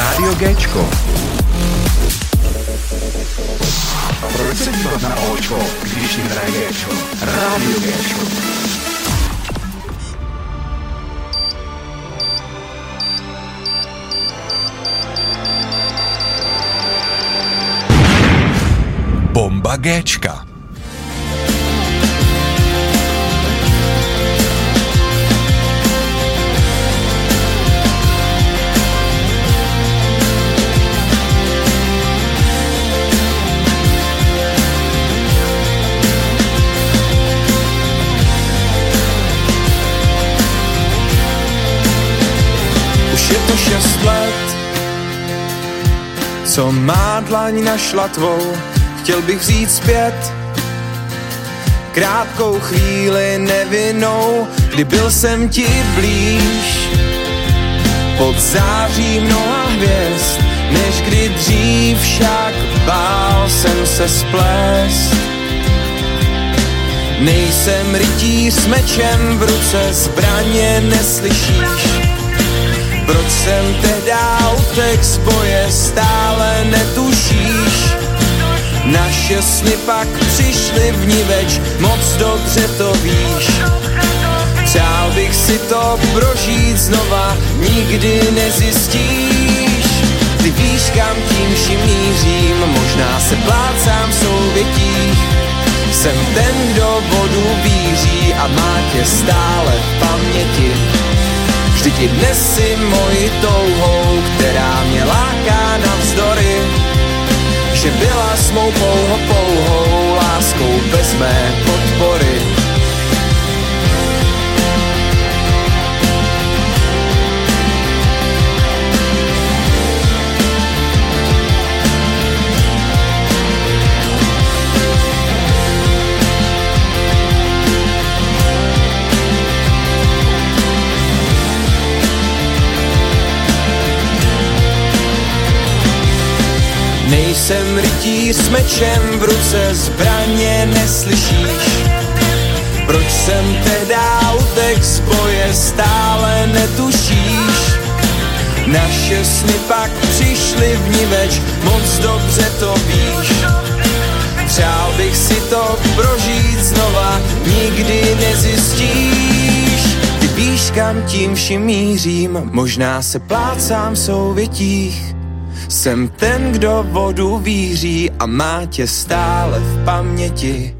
Rádio Géčko. Proč se dívat na Očko, když jim hraje Géčko? Rádio Géčko. Bomba Géčka. Co má dlaň našla tvou, chtěl bych vzít zpět krátkou chvíli nevinnou, kdy byl jsem ti blíž pod září mnoha hvězd, než kdy dřív však bál jsem se splést. Nejsem rytíř s mečem v ruce, zbraně neslyšíš. Proč jsem tehda utek z boje, stále netušíš. Naše sny pak přišly v niveč, moc dobře to víš. Přál bych si to prožít znova, nikdy nezjistíš. Ty víš, kam tím vším mířím, možná se plácám v souvětích. Jsem ten, kdo vodu víří a má tě stále v paměti. Vždyť i dnes si moji touhou, která mě láká navzdory, že byla s mou pouho pouhou láskou bez mé podpory. Nejsem rytíř s mečem v ruce, zbraně neslyšíš. Proč jsem teda utek z boje, stále netušíš. Naše sny pak přišly v niveč, moc dobře to víš. Přál bych si to prožít znova, nikdy nezjistíš. Ty víš, kam tím vším mířím, možná se plácám v souvětích. Jsem ten, kdo vodu víří a má tě stále v paměti.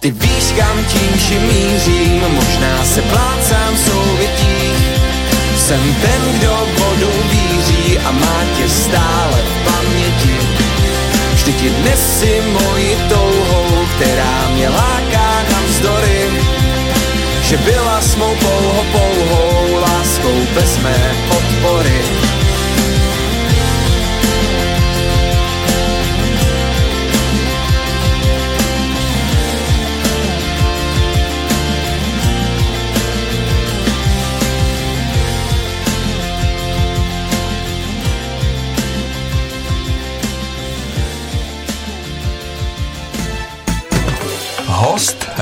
Ty víš, kam tím vším mířím, možná se plácám v souvětích. Jsem ten, kdo vodu víří a má tě stále v paměti. Vždyť i dnes si moji touhou, která mě láká navzdory, že byla s mou pouho pouhou láskou bez mé podpory.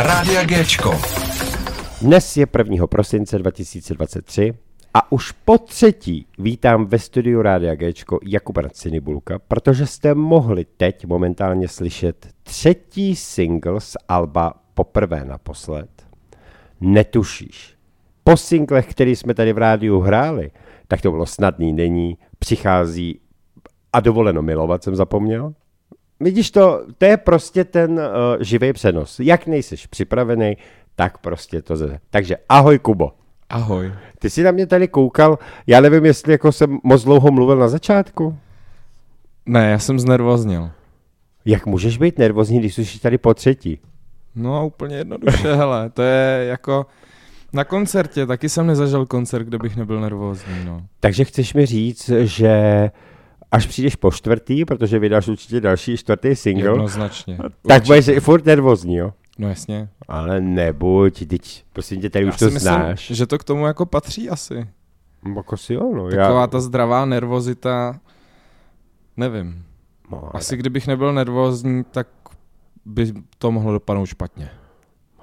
Rádia Géčko. Dnes je 1. prosince 2023 a už po třetí vítám ve studiu Rádia Géčko Jakuba Cinibulka, protože jste mohli teď momentálně slyšet třetí single z Alba poprvé naposled. Netušíš. Po singlech, který jsme tady v rádiu hráli, tak to bylo snadný, není, přichází a dovoleno milovat jsem zapomněl. Vidíš to, to je prostě ten uh, živý přenos. Jak nejseš připravený, tak prostě to zde. Takže ahoj Kubo. Ahoj. Ty jsi na mě tady koukal, já nevím, jestli jako jsem moc dlouho mluvil na začátku. Ne, já jsem znervoznil. Jak můžeš být nervózní, když jsi tady po třetí? No úplně jednoduše, hele, to je jako na koncertě, taky jsem nezažil koncert, kde bych nebyl nervózní, no. Takže chceš mi říct, že až přijdeš po čtvrtý, protože vydáš určitě další čtvrtý single, Jednoznačně. tak Určitě. budeš i furt nervózní, jo? No jasně. Ale nebuď, teď, prosím tě, tady Já už to myslím, znáš. že to k tomu jako patří asi. Jako si jo, no. Taková já... ta zdravá nervozita, nevím. No, Asi kdybych nebyl nervózní, tak by to mohlo dopadnout špatně.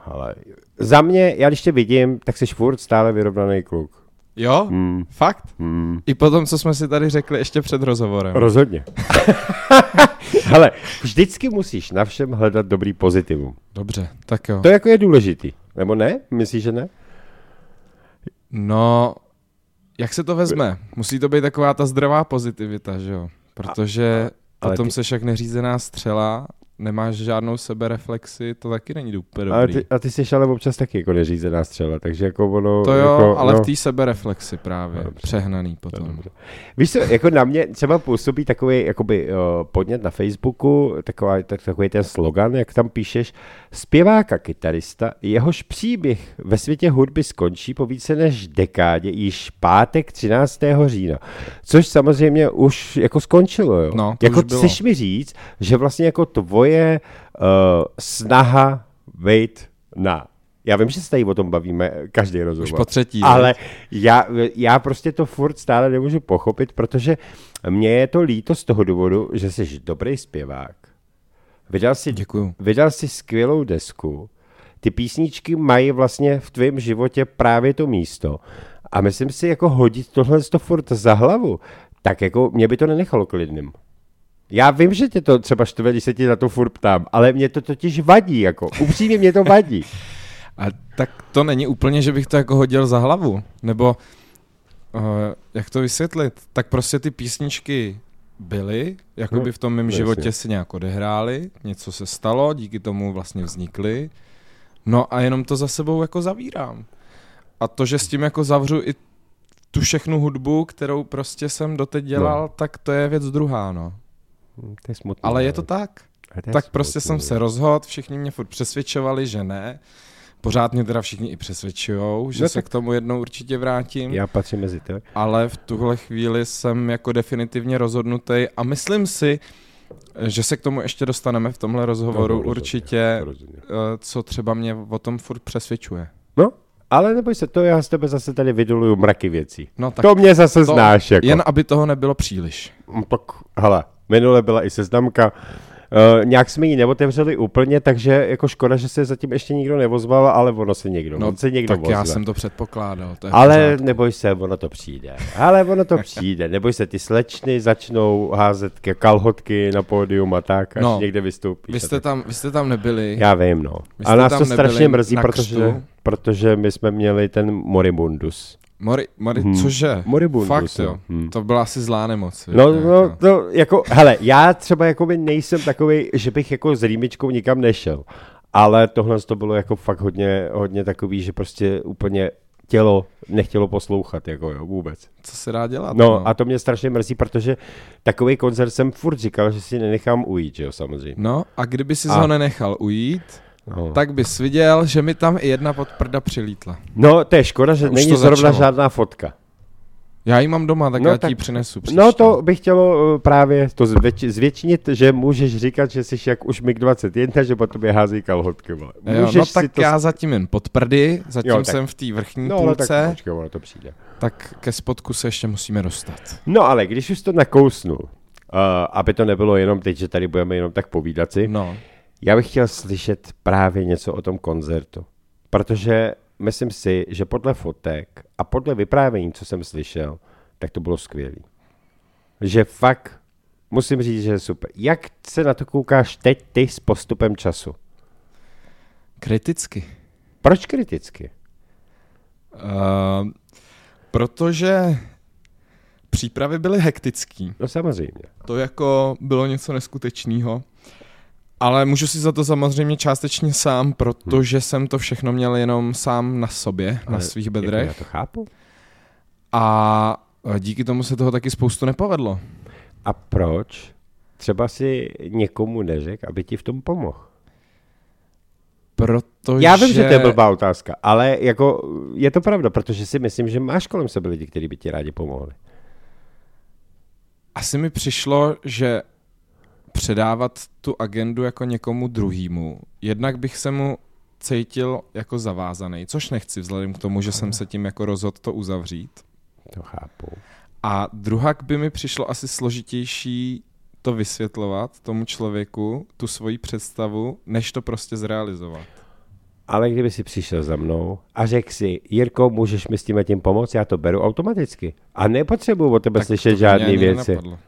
Ale za mě, já když tě vidím, tak jsi furt stále vyrovnaný kluk. Jo? Hmm. Fakt? Hmm. I po tom, co jsme si tady řekli ještě před rozhovorem. Rozhodně. Hele, vždycky musíš na všem hledat dobrý pozitivum. Dobře, tak jo. To jako je důležitý. Nebo ne? Myslíš, že ne? No, jak se to vezme? Musí to být taková ta zdravá pozitivita, že jo? Protože ale potom ty- seš jak neřízená střela, nemáš žádnou sebereflexi, to taky není úplně Ale dobrý. ty, a ty jsi ale občas taky jako neřízená střela, takže jako ono... To jo, jako, ale no. v té sebereflexi právě, Dobře. přehnaný potom. Dobře. Víš co, jako na mě třeba působí takový jakoby, uh, podnět na Facebooku, taková, tak, takový ten slogan, jak tam píšeš, zpěvák a kytarista, jehož příběh ve světě hudby skončí po více než dekádě, již pátek 13. října. Což samozřejmě už jako skončilo, jo. No, jako chceš mi říct, že vlastně jako tvoje uh, snaha vejt na já vím, že se tady o tom bavíme každý rozhovor. Už po třetí, Ale já, já prostě to furt stále nemůžu pochopit, protože mně je to líto z toho důvodu, že jsi dobrý zpěvák. Vydal si, Děkuju. vydal si skvělou desku, ty písničky mají vlastně v tvém životě právě to místo. A myslím si, jako hodit tohle to furt za hlavu, tak jako mě by to nenechalo klidným. Já vím, že tě to třeba štve, když se ti na to furt ptám, ale mě to totiž vadí, jako upřímně mě to vadí. A tak to není úplně, že bych to jako hodil za hlavu, nebo uh, jak to vysvětlit, tak prostě ty písničky byly, jako No, by v tom mém jasně. životě si nějak odehrály, něco se stalo, díky tomu vlastně vznikly, no a jenom to za sebou jako zavírám. A to, že s tím jako zavřu i tu všechnu hudbu, kterou prostě jsem doteď dělal, no. tak to je věc druhá, no. To je smutné. Ale je to tak. To je Tak prostě jsem smutný. se rozhodl, všichni mě furt přesvědčovali, že ne. Pořád mě teda všichni i přesvědčujou, že No no se tak- k tomu jednou určitě vrátím, Já patřím mezi to. ale v tuhle chvíli jsem jako definitivně rozhodnutý a myslím si, že se k tomu ještě dostaneme v tomhle rozhovoru No, rozhodně, určitě, rozhodně. eh, co třeba mě o tom furt přesvědčuje. No, ale neboj se, to já z tebe zase tady vydoluju mraky věcí. No tak to mě zase to- znáš, jako. jen aby toho nebylo příliš. Mm, Tak, hele, minule byla i seznamka, Uh, nějak jsme ji neotevřeli úplně, takže jako škoda, že se zatím ještě nikdo nevozval, ale ono se někdo, No, on se někdo tak já ozve. jsem to předpokládal. To Ale pořádku. neboj se, ono to přijde. Ale ono to přijde. Neboj se, ty slečny začnou házet ke kalhotky na pódium a tak, až No, někde vystoupíš. Vy jste tam, vy jste tam nebyli. Já vím, no. A nás to strašně mrzí, protože, protože my jsme měli ten moribundus. Mori, Mori, Hmm. cože? Moribundus, Fakt no. jo. Hmm. To byla asi zlá nemoc. No, no, jako. to jako, hele, já třeba jakoby nejsem takový, že bych jako s rýmičkou nikam nešel. Ale tohle to bylo jako fakt hodně, hodně takový, že prostě úplně tělo nechtělo poslouchat, jako jo, vůbec. Co se dá dělat? No a to mě strašně mrzí, protože takový koncert jsem furt říkal, že si nenechám ujít, že jo, samozřejmě. No a kdyby si A- ho nenechal ujít, No. tak bys viděl, že mi tam i jedna podprda přilítla. no, to je škoda, že není to zrovna začalo. žádná fotka. Já ji mám doma, tak No já tak- ti ji přinesu příště. No to bych chtělo uh, právě to zvěč, zvětšinit, že můžeš říkat, že jsi jak už MiG-21, že po tobě hází kalhotky. vole. Jo, Můžeš no si tak to... já zatím jen podprdy, zatím Jo, tak- jsem v té vrchní No, půlce, tak, počkej, ono to přijde. tak ke spodku se ještě musíme dostat. No ale když už to nakousnul, uh, aby to nebylo jenom teď, že tady budeme jenom tak povídat si, No, já bych chtěl slyšet právě něco o tom koncertu. Protože myslím si, že podle fotek a podle vyprávění, co jsem slyšel, tak to bylo skvělé. Že fakt, musím říct, že je super. Jak se na to koukáš teď ty s postupem času? kriticky. Proč kriticky? Uh, protože přípravy byly hektický. No samozřejmě. To jako bylo něco neskutečného. Ale můžu si za to samozřejmě částečně sám, protože jsem to všechno měl jenom sám na sobě, na Ale svých jako bedrech. Já to chápu. A díky tomu se toho taky spoustu nepovedlo. A proč třeba si někomu neřek, aby ti v tom pomohl? Protože... Já vím, že to je blbá otázka, ale jako je to pravda, protože si myslím, že máš kolem sebe lidi, kteří by ti rádi pomohli. Asi mi přišlo, že předávat tu agendu jako někomu druhému, jednak bych se mu cítil jako zavázaný, což nechci vzhledem k tomu, že jsem se tím jako rozhodl to uzavřít. To chápu. A druhak by mi přišlo asi složitější to vysvětlovat tomu člověku, tu svoji představu, než to prostě zrealizovat. Ale kdyby si přišel za mnou a řekl si, Jirko, můžeš mi s tím a tím pomoct, já to beru automaticky. A nepotřebuju od tebe Tak slyšet žádné věci. nenapadlo.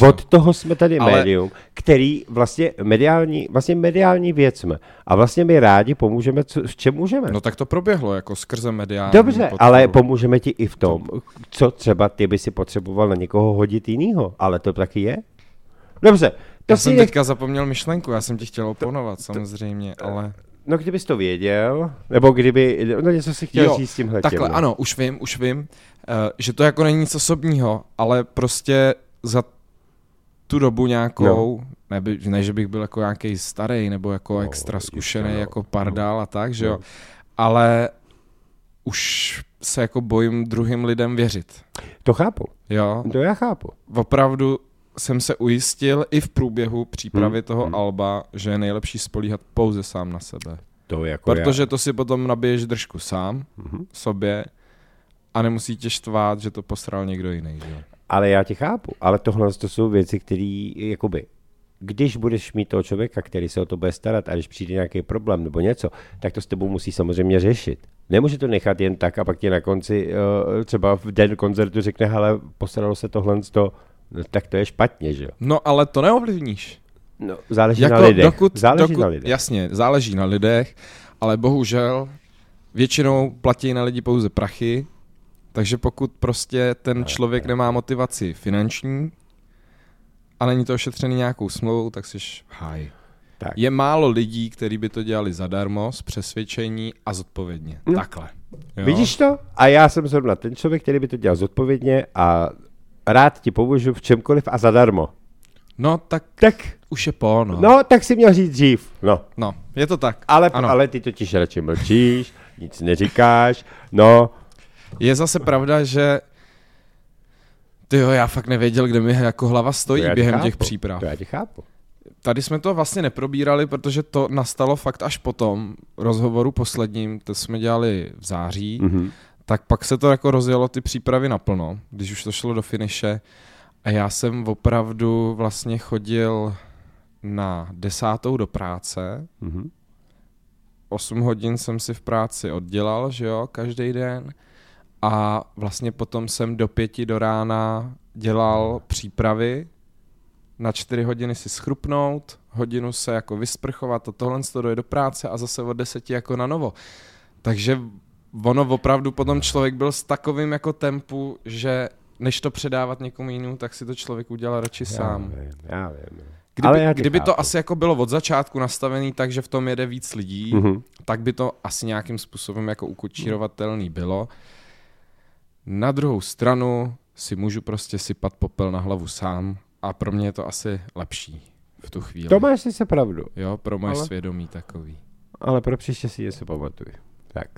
To? Od toho jsme tady Ale- médium, který vlastně mediální, vlastně mediální věc jsme. A vlastně my rádi pomůžeme, co, v čem můžeme. No tak to proběhlo, jako skrze mediální Dobře, podporu. ale pomůžeme ti i v tom, co třeba ty by si potřeboval na někoho hodit jinýho. Ale to taky je. Dobře, to Já si jsem nech... teďka zapomněl myšlenku, já jsem ti chtěl oponovat samozřejmě, ale... No kdybys to věděl, nebo kdyby, no něco si chtěl říct s tímhle takhle, no. ano, už vím, už vím, uh, že to jako není nic osobního, ale prostě za tu dobu nějakou, no. neby, ne, že bych byl jako nějaký starý nebo jako No, no, extra zkušený no. jako pardál a tak, že No. jo, ale už se jako bojím druhým lidem věřit, To chápu, jo, to já chápu. opravdu jsem se ujistil i v průběhu přípravy Hmm, toho hmm. alba, že je nejlepší spolíhat pouze sám na sebe. To jako Protože já. to si potom nabiješ držku sám, Mhm. sobě a nemusí tě štvát, že to posral někdo jiný. Že? Ale já tě chápu, ale tohle to jsou věci, které, jakoby, když budeš mít toho člověka, který se o to bude starat a když přijde nějaký problém nebo něco, tak to s tebou musí samozřejmě řešit. Nemůže to nechat jen tak a pak ti na konci uh, třeba v den koncertu řekne, hele, posralo se tohle to, no, tak to je špatně, že jo? No ale to neovlivníš. No, záleží Jako na lidech. dokud, záleží dokud, na lidech. Jasně, záleží na lidech, ale bohužel většinou platí na lidi pouze prachy, takže pokud prostě ten člověk nemá motivaci finanční a není to ošetřený nějakou smlouvou, tak jsi v háji. Tak. Je málo lidí, kteří by to dělali zadarmo, z přesvědčení a zodpovědně. No. Takhle. Jo? Vidíš to? A já jsem zrovna ten člověk, který by to dělal zodpovědně a rád ti pomůžu v čemkoliv a zadarmo. No tak Tak, už je po, no. no, tak si měl říct dřív. No, No, je to tak. ale, Ano. ale ty totiž radši mlčíš, nic neříkáš, no, Je zase pravda, že ty jo, já fakt nevěděl, kde mi jako hlava stojí během chápu, těch příprav. To já tě chápu. Tady jsme to vlastně neprobírali, protože to nastalo fakt až po tom rozhovoru posledním, to jsme dělali v září, Mhm. tak pak se to jako rozjelo ty přípravy naplno, když už to šlo do finiše a já jsem opravdu vlastně chodil na desátou do práce, Mhm. 8 hodin jsem si v práci oddělal, že jo, každý den. A vlastně potom jsem do pěti do rána dělal přípravy, na čtyři hodiny si schrupnout, hodinu se jako vysprchovat a tohle to dojde do práce a zase od deseti jako na novo. Takže ono opravdu potom člověk byl s takovým jako tempu, že než to předávat někomu jinému, tak si to člověk udělal radši sám. Já vím, já vím. Kdyby, Ale já kdyby to asi jako bylo od začátku nastavený tak, že v tom jede víc lidí, Mhm. tak by to asi nějakým způsobem jako ukočírovatelný bylo. Na druhou stranu si můžu prostě sypat popel na hlavu sám a pro mě je to asi lepší v tu chvíli. To máš sice pravdu, Jo, pro moje Ale- svědomí takový. ale pro příště si něco pamatuj. Tak.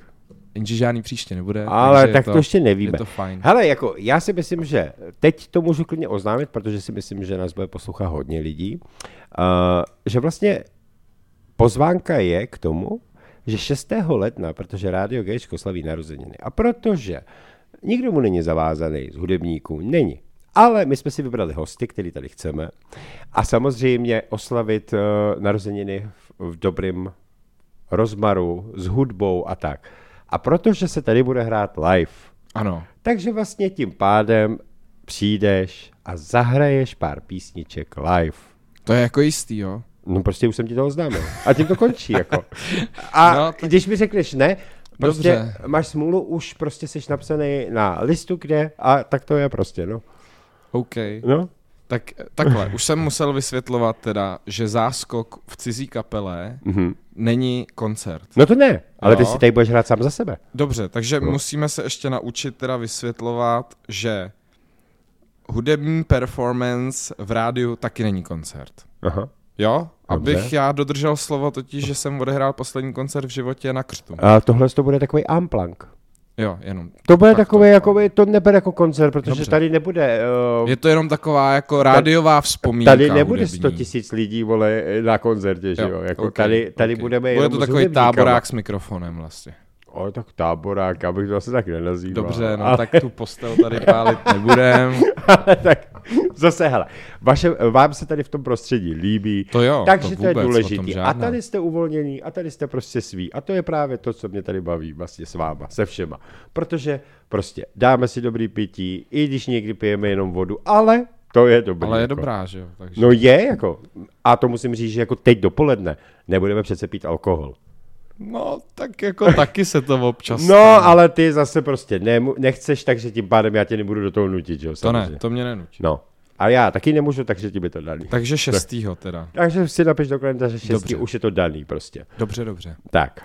Jenže žádný příště nebude. Ale takže je tak to, ještě nevíme. Je to fajn. Hele, jako já si myslím, že teď to můžu klidně oznámit, protože si myslím, že nás bude poslouchat hodně lidí, uh, že vlastně pozvánka je k tomu, že 6. ledna, protože Rádio Gčko slaví narozeniny a protože nikdo mu není zavázaný z hudebníků, není. Ale my jsme si vybrali hosty, který tady chceme a samozřejmě oslavit uh, narozeniny v, v dobrým rozmaru, s hudbou a tak. A protože se tady bude hrát live, Ano. takže vlastně tím pádem přijdeš a zahraješ pár písniček live. To je jako jistý, jo. No prostě už jsem ti to oznámil. A tím to končí, jako. A No, tak- když mi řekneš ne, prostě Dobře. máš smůlu, už prostě jsi napsaný na listu kde a tak to je prostě, no. OK. No, Tak takhle, už jsem musel vysvětlovat teda, že záskok v cizí kapele mhm. není koncert. no to ne, ale ty Jo. si tady budeš hrát sám za sebe. Dobře, takže No. musíme se ještě naučit teda vysvětlovat, že hudební performance v rádiu taky není koncert. Aha. Jo? Dobře. Abych já dodržel slovo totiž, že jsem odehrál poslední koncert v životě na křtu. A tohle to bude takový amplank. Jo, jenom. To bude Tak to- takový, jakoby, to nebude jako koncert, protože Dobře. tady nebude... Uh, Je to jenom taková jako rádiová vzpomínka Tady nebude hudební. 100 tisíc lidí, vole, na koncertě, že jo? Jako ok, tady, tady ok. budeme Bude jenom to takový táborák s mikrofonem vlastně. O, tak táborák, abych to asi tak nenazýval. Dobře, no ale, tak tu postel tady pálit nebudem. ale tak, Zase, hele, vaše, vám se tady v tom prostředí líbí, To jo, takže to to, je důležité. A tady jste uvolnění, a tady jste prostě svý. A to je právě to, co mě tady baví vlastně s váma, se všema. Protože prostě dáme si dobrý pití, i když někdy pijeme jenom vodu, ale to je dobrý. Ale je jako. dobrá, že jo? Takže... No je, jako. A to musím říct, že jako teď dopoledne nebudeme přece pít alkohol. No tak jako taky se to občas No, stane. ale ty zase prostě ne, nechceš, takže tím pádem já tě nebudu do toho nutit, že jo? To ne, samozřejmě. to mě nenutí. No. A já taky nemůžu, takže ti by to daný. Takže šestýho teda. Takže si napiš do kalendáře 6, Dobře. už je to daný prostě. Dobře, dobře. Tak.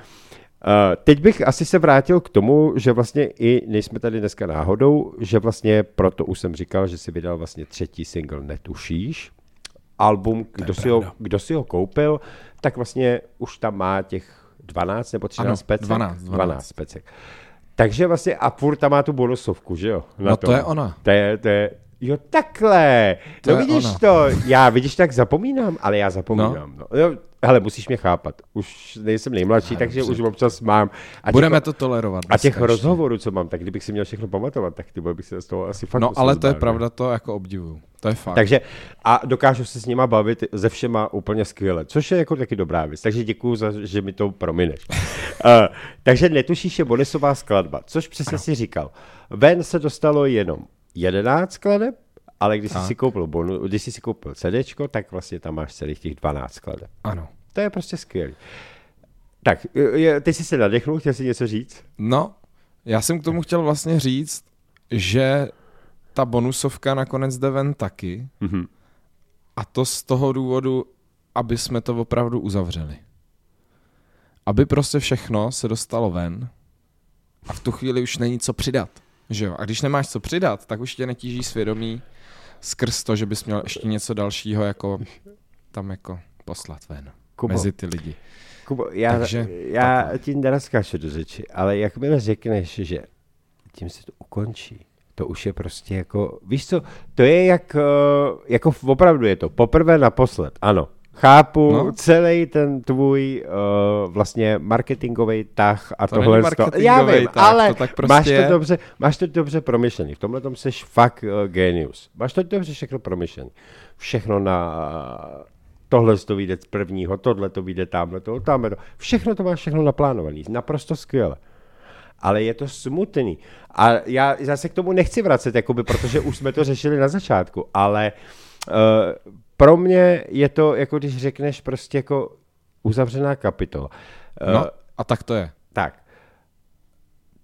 Uh, teď bych asi se vrátil k tomu, že vlastně i nejsme tady dneska náhodou, že vlastně proto už jsem říkal, že si vydal vlastně třetí single Netušíš. Album, kdo si, ho, kdo si ho koupil, tak vlastně už tam má těch 12 nebo 13 Ano, pecek. 12, 12. pecek. Takže vlastně a furt tam má tu bonusovku, že jo? Na No to tom. je ona. To je, to je, jo takhle, To no vidíš ona. to, já vidíš tak zapomínám, ale já zapomínám. No. No, hele, musíš mě chápat, už nejsem nejmladší, takže už občas mám. A Budeme těch, to tolerovat. a těch ještě. rozhovorů, co mám, tak kdybych si měl všechno pamatovat, tak ty bych se z toho asi fakt No ale to je pravda, to jako obdivuju. To je fakt. Takže a dokážu se s nima bavit ze všema úplně skvěle, což je jako taky dobrá věc. Takže děkuju, za, že mi to promineš. uh, takže netušíš je bonusová skladba, což přesně si říkal. Ven se dostalo jenom 11 skladeb, ale když jsi Tak. si koupil bonu, když jsi si koupil CDčko, tak vlastně tam máš celých těch 12 skladeb. Ano. To je prostě skvělý. Tak, je, ty jsi se nadechnul, chtěl jsi něco říct? No, já jsem k tomu chtěl vlastně říct, že ta bonusovka nakonec jde ven taky. Mhm. A to z toho důvodu, aby jsme to opravdu uzavřeli. Aby prostě všechno se dostalo ven a v tu chvíli už není co přidat. Že jo? A když nemáš co přidat, tak už tě netíží svědomí skrz to, že bys měl ještě něco dalšího jako tam jako poslat ven. Kubo. Mezi ty lidi. Kubo, já, Takže já ti nerozkážu do řeči, ale jakmile řekneš, že tím se to ukončí, to už je prostě jako, víš co, to je jak, eh, jako opravdu je to, poprvé naposled, ano. Chápu No. celý ten tvůj uh, vlastně marketingový tah a To tohle. marketingovej Já vím, tah, ale to tak prostě máš, to je. dobře, máš to dobře promyšlený. V tomhle tom jsi fakt uh, genius. Máš to dobře všechno promyšlený. Všechno na tohle to vyjde z prvního, tohle to vyjde tamhle to, tamhle to. Všechno to máš všechno naplánovaný. Naprosto skvěle. Ale je to smutný. A já zase k tomu nechci vracet, jakoby, protože už jsme to řešili na začátku, ale uh, pro mě je to, jako když řekneš prostě jako uzavřená kapitola. Uh, No a tak to je. tak.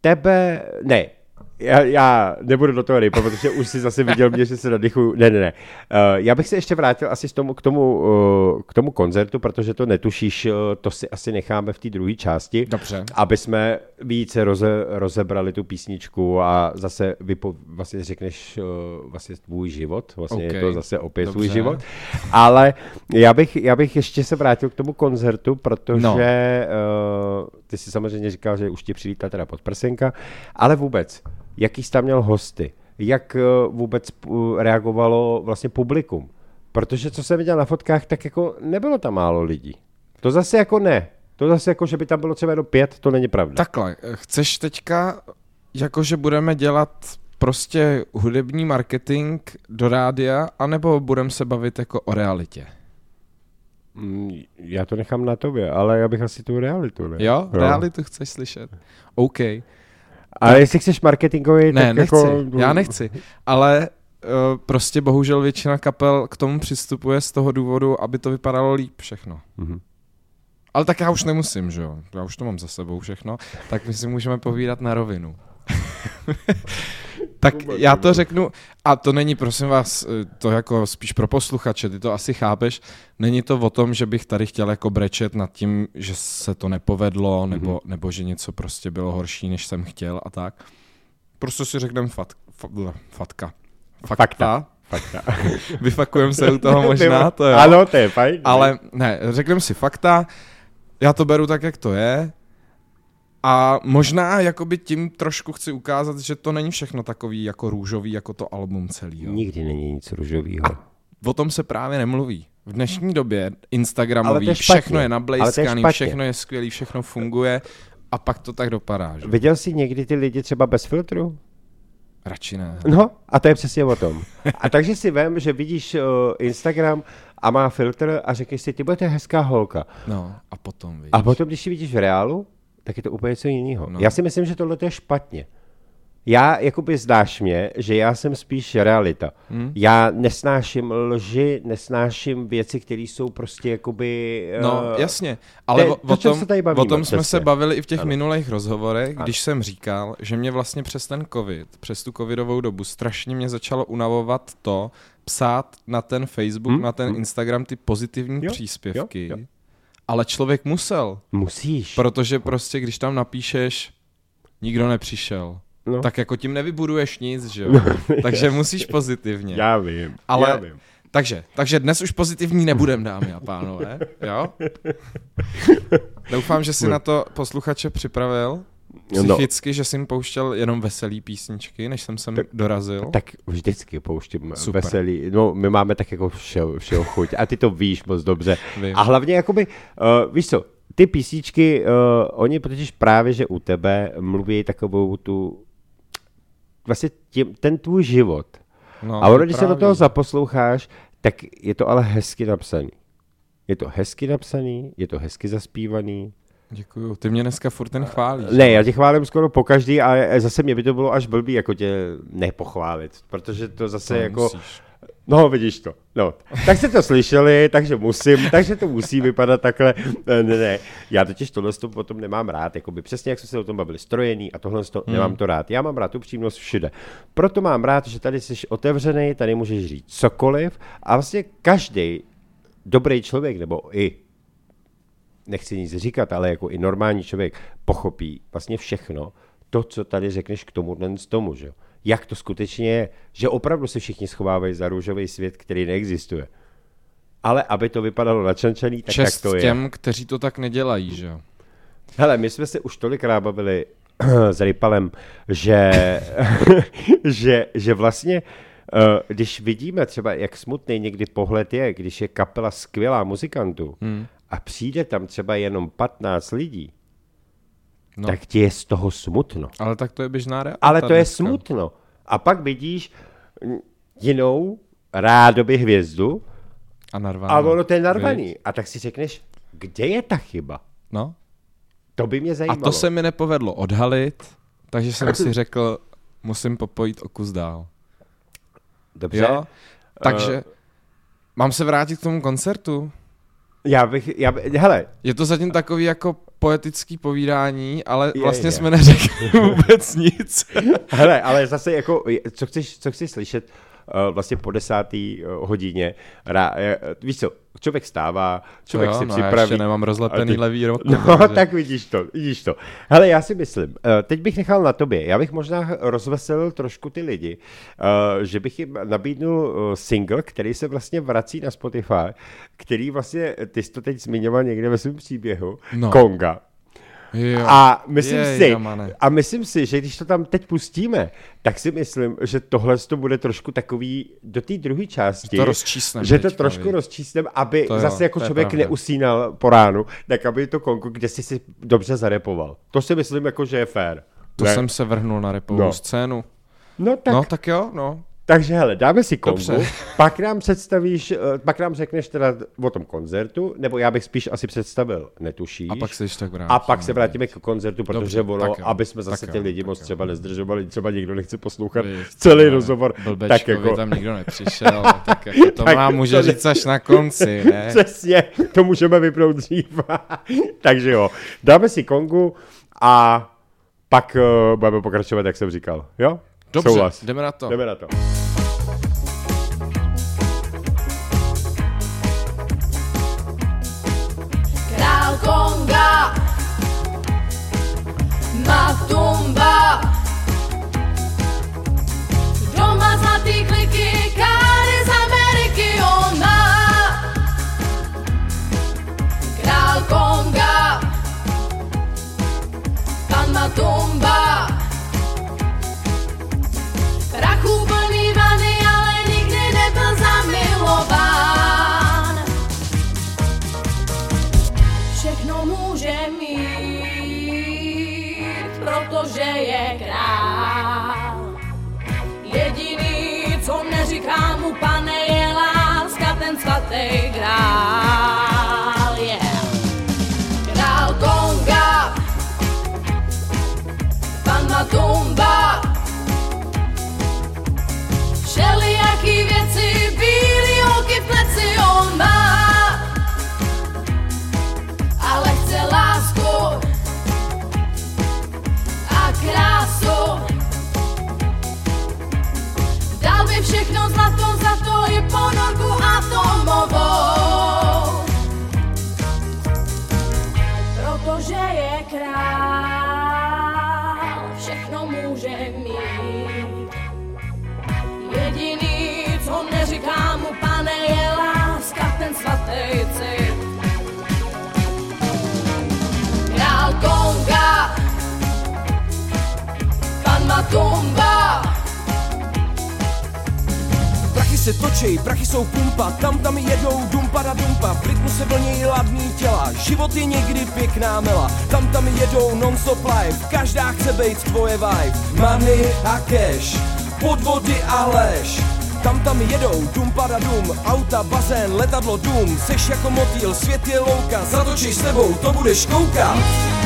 Tebe, ne, já, já nebudu do toho rypat, protože už si zase viděl mě, že se nadychuju. Ne, ne, ne. Uh, já bych se ještě vrátil asi k tomu, k tomu, uh, k tomu koncertu, protože to netušíš, uh, to si asi necháme v té druhé části. Dobře. Aby jsme více roze, rozebrali tu písničku a zase vypo, vlastně řekneš uh, vlastně tvůj život, vlastně okay. je to zase opět Dobře. tvůj život. Ale já bych, já bych ještě se vrátil k tomu koncertu, protože no. uh, ty si samozřejmě říkal, že už ti přilítla teda podprsenka, ale vůbec, jaký jsi tam měl hosty, jak uh, vůbec uh, reagovalo vlastně publikum, protože co jsem viděl na fotkách, tak jako nebylo tam málo lidí. To zase jako ne. To zase jako, že by tam bylo třeba jenom pět, to není pravda. Takhle, chceš teďka, jakože budeme dělat prostě hudební marketing do rádia, anebo budeme se bavit jako o realitě? Mm, Já to nechám na tobě, ale já bych asi tu realitu, ne? Jo? Realitu chceš slyšet? OK. Ale jestli chceš marketingový, Ne, tak nechci, jako... já nechci, ale uh, prostě bohužel většina kapel k tomu přistupuje z toho důvodu, aby to vypadalo líp všechno. Mhm. Ale tak já už nemusím, že jo? Já už to mám za sebou všechno, tak my si můžeme povídat na rovinu. tak já to řeknu, a to není, prosím vás, eh, to jako spíš pro posluchače, ty to asi chápeš, není to o tom, že bych tady chtěl jako brečet nad tím, že se to nepovedlo, nebo, nebo že něco prostě bylo horší, než jsem chtěl a tak. Prostě si řekneme fat, fa, fatka. Fakta. Fakta. Vyfakujeme se u toho možná, to jo. Ano, to je fajn. Ale ne, řekneme si fakta, já to beru tak, jak to je. A možná jakoby tím trošku chci ukázat, že to není všechno takový jako růžový, jako to album celý. Jo. Nikdy není nic růžového. O tom se právě nemluví. V dnešní době Instagramový, je špatně. všechno je je nablejskaný, špatně. všechno je skvělý, všechno funguje a pak to tak dopadá. Že? Viděl jsi někdy ty lidi třeba bez filtru? Radši ne. No, a to je přesně o tom. A takže si vem, že vidíš uh, Instagram a má filtr a řekneš si, ty bude to je hezká holka. No, a potom vidíš. A potom, když ji vidíš v reálu, tak je to úplně něco jiného. No. Já si myslím, že tohle je špatně. Já, jakoby zdáš mě, že já jsem spíš realita. Hmm. Já nesnáším lži, nesnáším věci, které jsou prostě jakoby... No, eh, jasně, ale je o, to, o tom, se tady bavíme, o tom jsme přesně. se bavili i v těch Ano. minulých rozhovorech, Ano. když jsem říkal, že mě vlastně přes ten covid, přes tu covidovou dobu, strašně mě začalo unavovat to, psát na ten Facebook, Hmm, na ten hmm. Instagram ty pozitivní Jo, příspěvky, jo, jo. Ale člověk musel, Musíš. protože prostě když tam napíšeš, nikdo nepřišel, No. tak jako tím nevybuduješ nic, že jo? Takže musíš pozitivně. Já vím, Ale- já vím. Takže, takže dnes už pozitivní nebudem, dámy a pánové, jo? Doufám, že si na to posluchače připravil No. psychicky, že jsi jim pouštěl jenom veselý písničky, než jsem sem Tak- dorazil. Tak vždycky pouštím Super. veselý. No, my máme tak jako všeho, všeho chuť. A ty to víš moc dobře. Vím. A hlavně jakoby, uh, víš co, ty písničky, uh, oni totiž právě, že u tebe mluví takovou tu, vlastně tím, ten tvůj život. No, A ono, když se do toho zaposloucháš, tak je to ale hezky napsaný. Je to hezky napsaný, je to hezky zaspívaný. Děkuju, ty mě dneska furt ten chválíš. Ne, já tě chválím skoro po každý a zase mě by to bylo až blbý jako tě nepochválit, protože to zase To jako... musíš. No, vidíš to. No, tak jste to slyšeli, takže musím, takže to musí vypadat takhle. Ne, ne, ne. Já totiž tohle to potom nemám rád, jakoby přesně jak jsme se o tom bavili, strojený a tohle to, hmm. nemám to rád. Já mám rád upřímnost všude. Proto mám rád, že tady jsi otevřený, tady můžeš říct cokoliv a vlastně každý dobrý člověk, nebo i nechci nic říkat, ale jako i normální člověk pochopí vlastně všechno, to, co tady řekneš k tomu z tomu, že? jo. Jak to skutečně je, že opravdu se všichni schovávají za růžový svět, který neexistuje. Ale aby to vypadalo načančaný, tak Čest jak to je. těm, kteří to tak nedělají, že jo? Hele, my jsme se už tolikrát bavili s Rypalem, že, že, že vlastně, eh, když vidíme třeba, jak smutný někdy pohled je, když je kapela skvělá muzikantů Hmm. A přijde tam třeba jenom 15 lidí, No. tak ti je z toho smutno. Ale tak to je běžná realita Ale to je dneska. smutno. A pak vidíš jinou rádoby hvězdu A narvaný. a ono to je narvaný. Viď? A tak si řekneš, kde je ta chyba? No. To by mě A zajímalo. to se mi nepovedlo odhalit, takže jsem si řekl, musím popojit o kus dál. Dobře. Jo? Takže mám se vrátit k tomu koncertu. Já bych, já bych, hele, Je to zatím takový jako poetický povídání, ale Je, vlastně je. jsme neřekli vůbec nic. hele, ale zase jako, co chceš, co chceš slyšet vlastně po desátý uh, hodině, rá, uh, víš co, člověk stává, člověk jo, si no, připraví. Já ještě nemám rozlepený ty- levý rok. No, tak vidíš to, vidíš to. Hele, já si myslím, eh, teď bych nechal na tobě, já bych možná rozveselil trošku ty lidi, eh, že bych jim nabídnul eh, single, který se vlastně vrací na Spotify, který vlastně, ty jsi to teď zmiňoval někde ve svém příběhu, No. Konga. Jo. A myslím Jej, si, a myslím si, že když to tam teď pustíme, tak si myslím, že tohle to bude trošku takový do té druhé části. To rozčísnem Že to trošku viď. rozčísnem, aby To jo, zase jako člověk pravda. neusínal po ránu, tak aby to konku, kde jsi si dobře zarepoval. To si myslím, jako, že je fér. To Ne? jsem se vrhnul na repovou No. scénu. No tak, No tak jo, no. Takže hele, dáme si kongu, Dobře. pak nám představíš, eh, pak nám řekneš teda o tom koncertu, nebo já bych spíš asi představil, netušíš. A pak se ještě tak vrátíme. A pak se vrátíme k koncertu, protože Dobře, ono, jo, aby jsme zase tak ty jo, lidi moc jo. třeba nezdržovali, třeba někdo nechce poslouchat Víš, celý ne, rozhovor, tak jako, tam nikdo nepřišel, tak jako to Tak to může ne- říct až na konci, ne? přesně, to můžeme vypnout dřív. Takže jo, dáme si kongu a pak uh, budeme pokračovat, jak jsem říkal. Jo? Dobře, Souhlas. jdeme na to. Jdeme na to. Král Konga Matumba Doma zlatý kliky, káry z Ameriky on má Král Konga Pan Matumba neříká mu pane, je láska ten svatý král, yeah. Král Konga, pan Matumba, ponorku atomovou. Protože je král, se točej, prachy jsou pumpa, tam tam jedou dumpa da dumpa, v rytmu se vlnějí ladný těla, život je někdy pěkná mela, tam tam jedou non-stop life, každá chce být tvoje vibe, money a cash, podvody a lež, tam tam jedou, dumpa da dum, auta, bazén, letadlo, dům, seš jako motýl, svět je louka, zatočíš s tebou, to budeš koukat.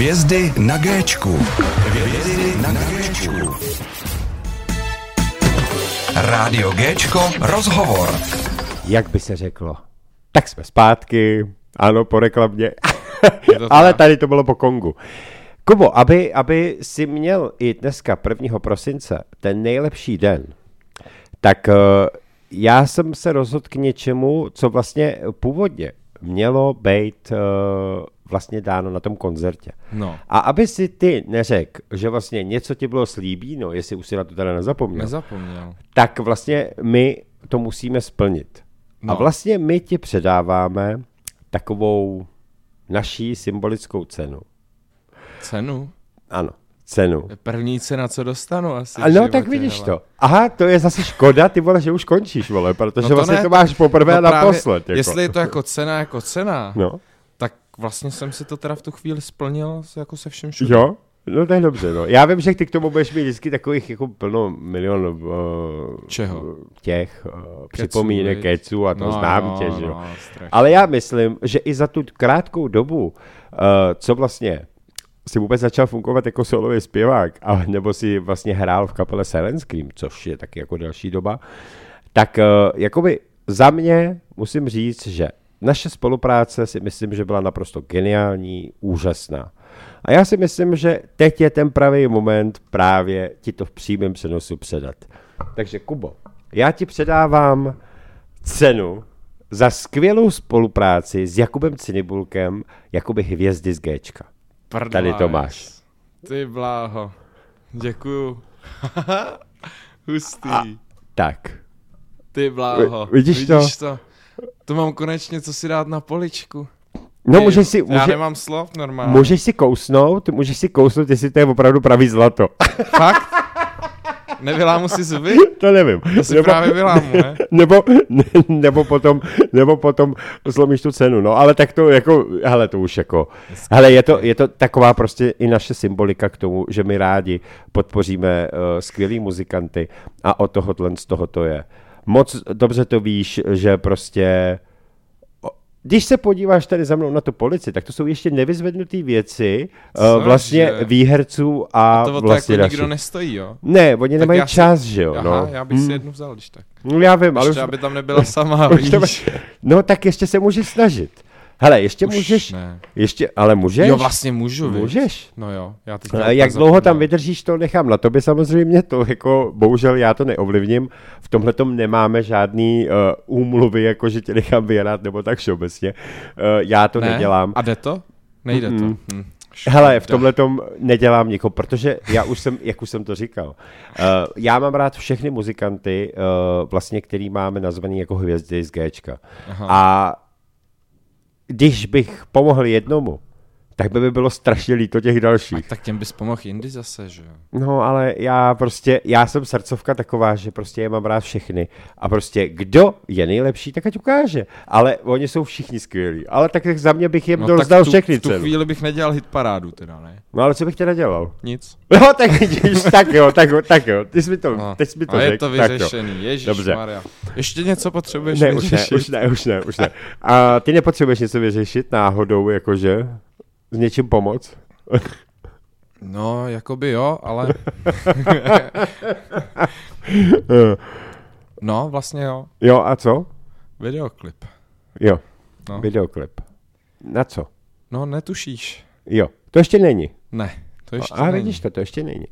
Hvězdy na Géčku. Hvězdy na Géčku. Rádio Géčko, rozhovor. Jak by se řeklo? Tak jsme zpátky, ano, po reklamě. Ale tady to bylo po Kongu. Kubo, aby, aby si měl i dneska 1. prosince ten nejlepší den, tak uh, já jsem se rozhodl k něčemu, co vlastně původně mělo být uh, vlastně dáno na tom koncertě. No, A aby si ty neřekl, že vlastně něco ti bylo slíbíno, jestli už si na to teda nezapomněl, nezapomněl. tak vlastně my to musíme splnit. No. A vlastně my ti předáváme takovou naší symbolickou cenu. Cenu? Ano, cenu. První cena, co dostanu asi. A no, tak vidíš hele. to. Aha, to je zase škoda, ty vole, že už končíš, vole, protože No vlastně ne, to máš poprvé a no právě, naposled. Jako. Jestli je to jako cena, jako cena, No, vlastně jsem si to teda v tu chvíli splnil s- jako se všem všude. jo, no to je dobře, no. Já vím, že ty k tomu budeš mít vždycky takových jako plno milion uh, Čeho? těch uh, připomínek, viď? keců a to No, znám no, tě, že no. Ale já myslím, že i za tu krátkou dobu, uh, co vlastně si vůbec začal fungovat jako solový zpěvák, a, nebo si vlastně hrál v kapele Silent Scream, což je taky jako další doba, tak uh, jakoby za mě musím říct, že naše spolupráce si myslím, že byla naprosto geniální, úžasná. A já si myslím, že teď je ten pravý moment právě ti to v přímém přenosu předat. Takže Kubo, já ti předávám cenu za skvělou spolupráci s Jakubem Cinibulkem, Jakuby hvězdy z Gčka. Prdlajs. Tady to máš. Ty bláho. Děkuju. Hustý. A- Tak. Ty bláho. Vi- vidíš to? vidíš to? To mám konečně co si dát na poličku. No Ty, můžeš si, Já může, nemám slov normálně. můžeš si kousnout, můžeš si kousnout, jestli to je opravdu pravý zlato. Fakt? Nevylámu si zuby? to nevím. To si právě vylámu, ne? nebo, ne, nebo, potom, nebo potom slomíš tu cenu, no, ale tak to jako, hele, to už jako, hele, je to, je to taková prostě i naše symbolika k tomu, že my rádi podpoříme uh, skvělý muzikanty a od tohohle z toho to je. Moc dobře to víš, že prostě když se podíváš tady za mnou na tu polici, tak to jsou ještě nevyzvednuté věci uh, Cože? vlastně výherců a, A to o to vlastně jako našich. nikdo nestojí, jo? Ne, oni Tak nemají si- čas, že jo. Aha, no. já bych si Hmm. jednu vzal, když tak. No já vím, ale Ještě, už, aby tam nebyla sama, to, víš? no tak ještě se můžeš snažit. Hele, ještě Už můžeš, ne. ještě, ale můžeš? Jo, vlastně můžu? Můžeš. No jo, já teď naopak jak dlouho tam zapomněl. vydržíš, to nechám na tobě samozřejmě, to jako, bohužel já to neovlivním, v tomhle tom nemáme žádný uh, úmluvy, jako že tě nechám vyhrát, nebo tak všeobecně, uh, já to ne? nedělám. A jde to? Nejde Mm-mm. to. Hm. Hele, v tomhle tom nedělám nikoho, protože já už jsem, jak už jsem to říkal, uh, já mám rád všechny muzikanty, uh, vlastně, který máme nazvaný jako hvězdy z Gčka. Aha. A když bych pomohl jednomu, tak by mi bylo strašně líto těch A dalších. tak těm bys pomohl jindy zase, že jo? No, ale já prostě, já jsem srdcovka taková, že prostě je mám rád všechny. A prostě, kdo je nejlepší, tak ať ukáže. Ale oni jsou všichni skvělí. Ale tak za mě bych jim No rozdal všechny v tu cenu. chvíli bych nedělal hitparádu teda, ne? No ale co bych teda dělal? Nic. No, tak vidíš, tak jo, tak jo, tak jo. Ty jsi mi to, No. teď jsi mi to A je řekl, to vyřešený, ježíš Dobře. Maria. Ještě něco potřebuješ Ne, už ne, vyřešit? už ne, už ne, už ne. A ty nepotřebuješ něco vyřešit náhodou, jakože? S něčím pomoc? No, jakoby jo, ale... no, vlastně jo. Jo, a co? Videoklip. Jo, No, videoklip. Na co? no netušíš. Jo, to ještě není. Ne, to ještě a není. vidíš to, to ještě není.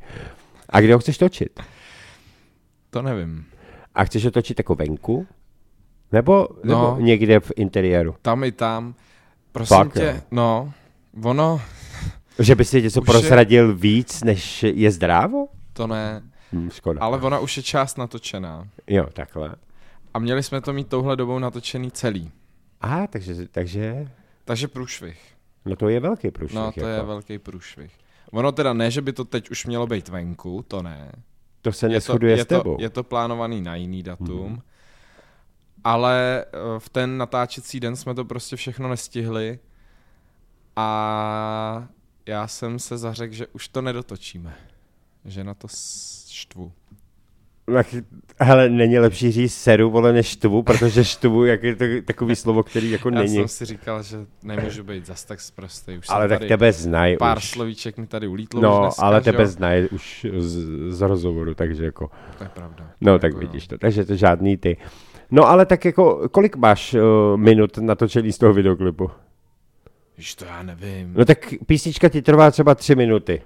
A kde ho chceš točit? To nevím. A chceš ho točit jako venku? Nebo, nebo No. někde v interiéru? Tam i tam. Prosím Fakt, tě, jo. no, ono, Že by si něco Už je- prozradil víc, než je zdrávo? to ne, Hm, škoda. ale ona už je část natočená. Jo, takhle. A měli jsme to mít touhle dobou natočený celý. Aha, takže, takže, Takže průšvih. no to je velký průšvih. No, to je jako. velký průšvih. Ono teda ne, že by to teď už mělo být venku, to ne. To se Je neschoduje je, s tebou. to, je to plánovaný na jiný datum. Mm. Ale eh, v ten natáčecí den jsme to prostě všechno nestihli a já jsem se zařekl, že už to nedotočíme. Že na to štvu. Tak, hele, není lepší říct seru, vole, než štvu, protože štvu, jak je to takový slovo, který jako Já není. jsem si říkal, že nemůžu být zas tak zprostý. Už Ale tak tebe znají pár už. slovíček mi tady ulítlo už No, dneska, ale tebe znají už z, z rozhovoru, takže jako, To je pravda. no tak Jako vidíš to, takže to žádný ty. No ale tak jako, kolik máš uh, minut natočený z toho videoklipu? Víš, to já nevím. No tak písnička ti trvá třeba tři minuty.